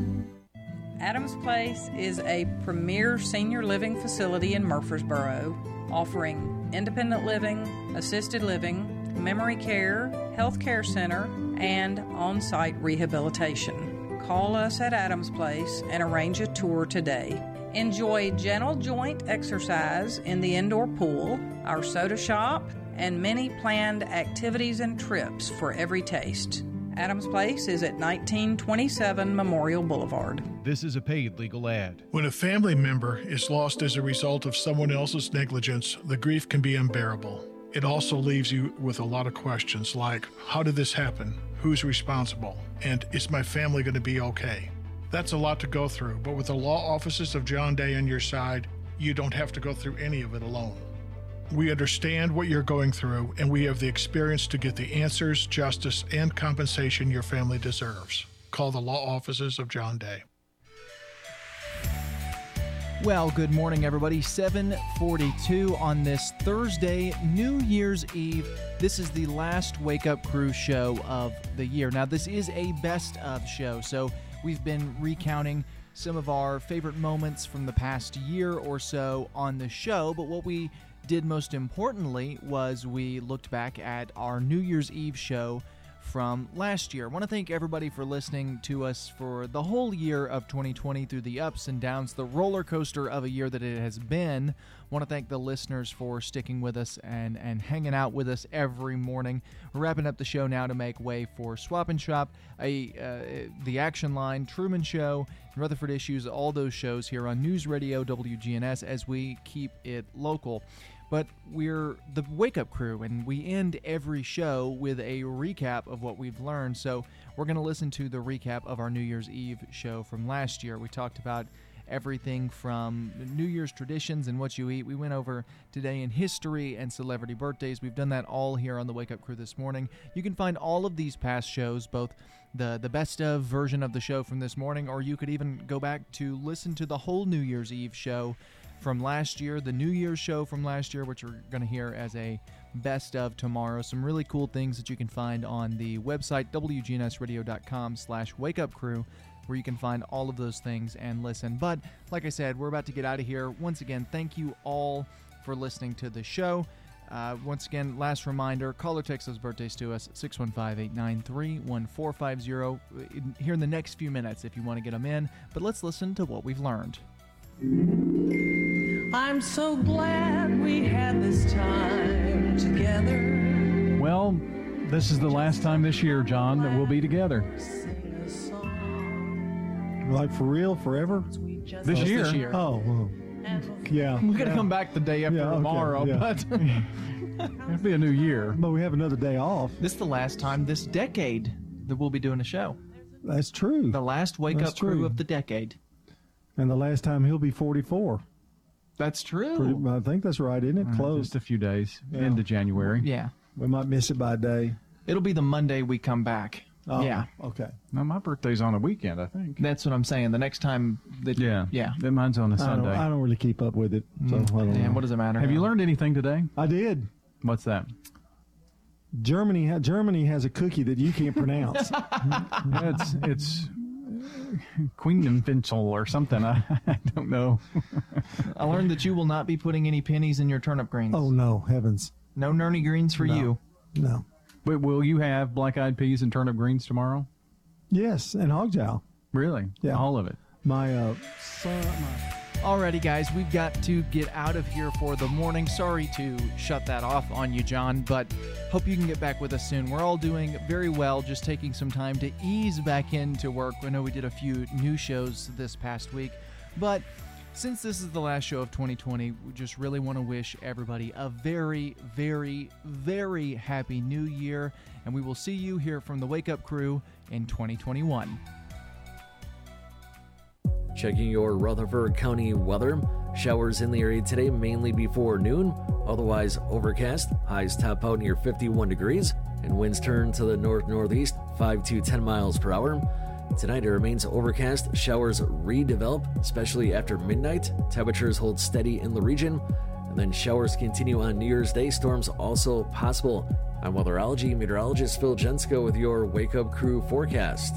Speaker 101: Adams Place is a premier senior living facility in Murfreesboro, offering independent living, assisted living, memory care, health care center, and on site rehabilitation. Call us at Adams Place and arrange a tour today. Enjoy gentle joint exercise in the indoor pool, our soda shop, and many planned activities and trips for every taste. Adams Place is at 1927 Memorial Boulevard.
Speaker 6: This is a paid legal ad.
Speaker 114: When a family member is lost as a result of someone else's negligence, the grief can be unbearable. It also leaves you with a lot of questions like how did this happen? Who's responsible? And is my family going to be okay? That's a lot to go through, but with the law offices of John Day on your side, you don't have to go through any of it alone. We understand what you're going through, and we have the experience to get the answers, justice, and compensation your family deserves. Call the law offices of John Day.
Speaker 7: Well, good morning, everybody. 742 on this Thursday, New Year's Eve. This is the last Wake Up Crew show of the year. Now, this is a best of show, so we've been recounting some of our favorite moments from the past year or so on the show, but what we did most importantly was we looked back at our New Year's Eve show from last year. I want to thank everybody for listening to us for the whole year of 2020 through the ups and downs, the roller coaster of a year that it has been. I want to thank the listeners for sticking with us and, and hanging out with us every morning. We're wrapping up the show now to make way for Swap and Shop, a, uh, the Action Line, Truman Show, Rutherford Issues, all those shows here on News Radio WGNS as we keep it local but we're the wake up crew and we end every show with a recap of what we've learned. So we're going to listen to the recap of our new year's eve show from last year. We talked about everything from new year's traditions and what you eat. We went over today in history and celebrity birthdays. We've done that all here on the wake up crew this morning. You can find all of these past shows both the the best of version of the show from this morning or you could even go back to listen to the whole new year's eve show from last year, the New Year's show from last year, which we're going to hear as a best of tomorrow. Some really cool things that you can find on the website wgnsradio.com slash wakeupcrew where you can find all of those things and listen. But like I said, we're about to get out of here. Once again, thank you all for listening to the show. Uh, once again, last reminder call or text those birthdays to us 615 893 1450 here in the next few minutes if you want to get them in. But let's listen to what we've learned.
Speaker 5: I'm so glad we had this time together.
Speaker 6: Well, this is the last time this year, John, that we'll be together.
Speaker 8: Like for real, forever?
Speaker 6: This
Speaker 8: Oh,
Speaker 6: year.
Speaker 8: this year. Oh, well, yeah. *laughs*
Speaker 6: We're gonna
Speaker 8: yeah.
Speaker 6: come back the day after
Speaker 8: Yeah, okay,
Speaker 6: tomorrow,
Speaker 8: yeah.
Speaker 6: but *laughs* it'll be a new year.
Speaker 8: But we have another day off.
Speaker 7: This is the last time this decade that we'll be doing a show.
Speaker 8: That's true.
Speaker 7: The last wake
Speaker 8: That's
Speaker 7: up crew of the decade.
Speaker 8: And the last time he'll be 44.
Speaker 7: That's true.
Speaker 8: Pretty, I think that's right, isn't it?
Speaker 6: Uh,
Speaker 8: Close.
Speaker 6: Just a few days
Speaker 8: Yeah.
Speaker 6: into January.
Speaker 7: Yeah.
Speaker 8: We might miss it by a day.
Speaker 7: It'll be the Monday we come back.
Speaker 8: Oh,
Speaker 7: yeah.
Speaker 8: Okay.
Speaker 6: No, my birthday's on a weekend, I think.
Speaker 7: That's what I'm saying. The next time that
Speaker 6: Yeah.
Speaker 7: yeah.
Speaker 6: Then mine's on a
Speaker 8: I don't,
Speaker 6: Sunday.
Speaker 8: I don't really keep up with it. So
Speaker 7: Mm.
Speaker 8: I don't
Speaker 7: Yeah,
Speaker 8: know.
Speaker 7: what does it matter?
Speaker 6: Have you learned anything today?
Speaker 8: I did.
Speaker 6: What's that?
Speaker 8: Germany. ha- Germany has a cookie that you can't *laughs* pronounce.
Speaker 6: Yeah, it's it's *laughs* Queenenfinchel or something. I, *laughs* I don't know. *laughs*
Speaker 7: I learned that you will not be putting any pennies in your turnip greens.
Speaker 8: oh no, heavens!
Speaker 7: No nurney greens for
Speaker 8: No.
Speaker 7: you.
Speaker 8: No.
Speaker 6: But will you have black-eyed peas and turnip greens tomorrow?
Speaker 8: Yes, and hog jowl.
Speaker 6: Really?
Speaker 8: Yeah.
Speaker 6: All of it.
Speaker 8: My uh, son. My,
Speaker 7: Alrighty, guys, we've got to get out of here for the morning. Sorry to shut that off on you, John, but hope you can get back with us soon. We're all doing very well, just taking some time to ease back into work. I know we did a few new shows this past week, but since this is the last show of 2020, we just really want to wish everybody a very, very, very happy new year, and we will see you here from the Wake Up Crew in 2021.
Speaker 11: Checking your Rutherford County weather. Showers in the area today, mainly before noon. Otherwise, overcast. Highs top out near 51 degrees. And winds turn to the north northeast, 5 to 10 miles per hour. Tonight it remains overcast. Showers redevelop, especially after midnight. Temperatures hold steady in the region. And then showers continue on New Year's Day. Storms also possible. I'm weatherology meteorologist Phil Jensko with your Wake Up Crew forecast.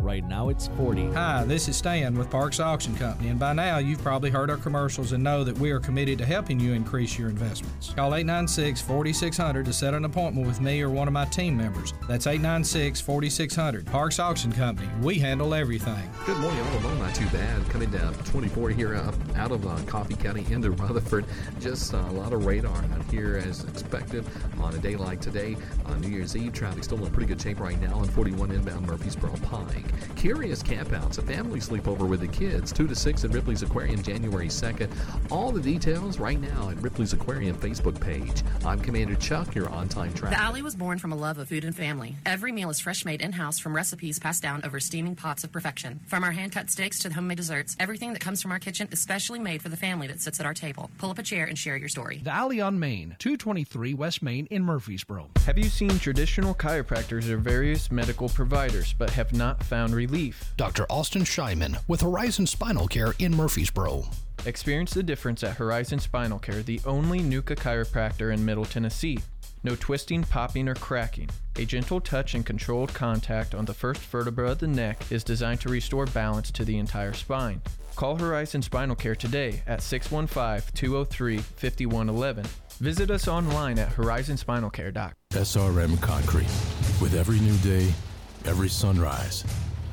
Speaker 11: Right now it's 40.
Speaker 115: Hi, this is Stan with Parks Auction Company, and by now you've probably heard our commercials and know that we are committed to helping you increase your investments. Call 896 4600 to set an appointment with me or one of my team members. That's 896 4600. Parks Auction Company, we handle everything.
Speaker 48: Good morning, all alone. Not too bad. Coming down 24 here up out of uh, Coffee County into *laughs* Rutherford. Just uh, a lot of radar out here as expected on a day like today. On New Year's Eve, traffic still in pretty good shape right now on 41 inbound Murfreesboro Pike. Curious campouts, a family sleepover with the kids, 2 to 6 at Ripley's Aquarium January 2nd. All the details right now at Ripley's Aquarium Facebook page. I'm Commander Chuck, your on time
Speaker 116: The. Alley was born from a love of food and family. Every meal is fresh made in house from recipes passed down over steaming pots of perfection. From our hand cut steaks to the homemade desserts, everything that comes from our kitchen is specially made for the family that sits at our table. Pull up a chair and share your story.
Speaker 41: The Alley on Main, 223 West Main in Murfreesboro.
Speaker 15: Have you seen traditional chiropractors or various medical providers but have not found relief?
Speaker 41: Dr. Austin Scheiman with Horizon Spinal Care in Murfreesboro.
Speaker 15: Experience the difference at Horizon Spinal Care, the only NUCCA chiropractor in Middle Tennessee. No twisting, popping, or cracking. A gentle touch and controlled contact on the first vertebra of the neck is designed to restore balance to the entire spine. Call Horizon Spinal Care today at 615 203 5111. Visit us online at horizonspinalcare.com.
Speaker 117: SRM Concrete. With every new day, every sunrise,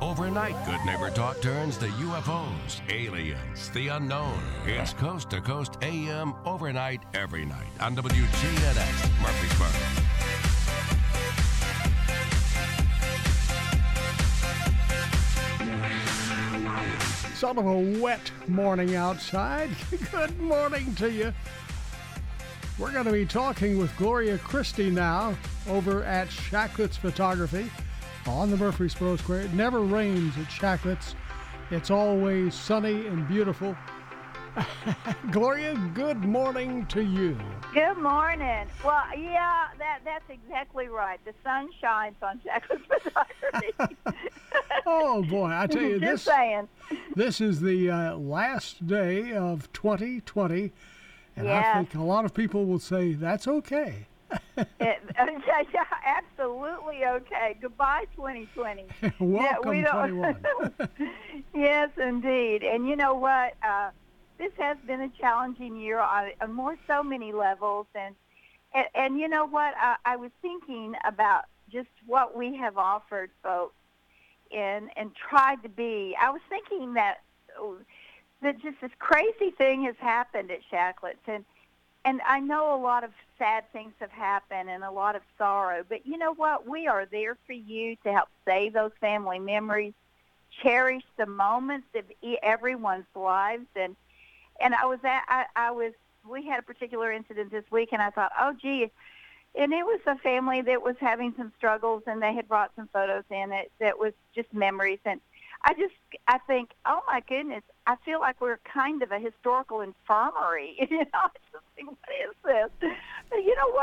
Speaker 3: Overnight, Good Neighbor Talk turns to UFOs, aliens, the unknown. It's Coast to Coast AM overnight every night on WGNS Murfreesboro.
Speaker 50: Sort of a wet morning outside. *laughs* Good morning to you. We're going to be talking with Gloria Christie now over at Shacklett's Photography on the Murfreesboro Square. It never rains at Shacklett's. It's always sunny and beautiful. *laughs* Gloria, good morning to you.
Speaker 88: Good morning. Well, yeah, that that's exactly right. The sun shines on Shacklett's photography. *laughs*
Speaker 50: Oh boy, I tell you *laughs* this.
Speaker 88: saying.
Speaker 50: This is the uh, last day of 2020, and I think a lot of people will say that's okay. *laughs*
Speaker 88: It, yeah, yeah, absolutely okay. Goodbye, 2020. *laughs*
Speaker 50: Welcome, 21. *laughs*
Speaker 88: yes, indeed. And you know what? Uh, this has been a challenging year on, on more so many levels. And and, and you know what? I, I was thinking about just what we have offered folks and and tried to be. I was thinking that oh, that just this crazy thing has happened at Shacklett's, and and I know a lot of sad things have happened and a lot of sorrow. But you know what? We are there for you to help save those family memories, cherish the moments of everyone's lives. And and I was at I, I was we had a particular incident this week, and I thought, oh gee. And it was a family that was having some struggles, and they had brought some photos in it that was just memories. And I just, I think, oh my goodness, I feel like we're kind of a historical infirmary. *laughs* You know, I just what is this? But you know what?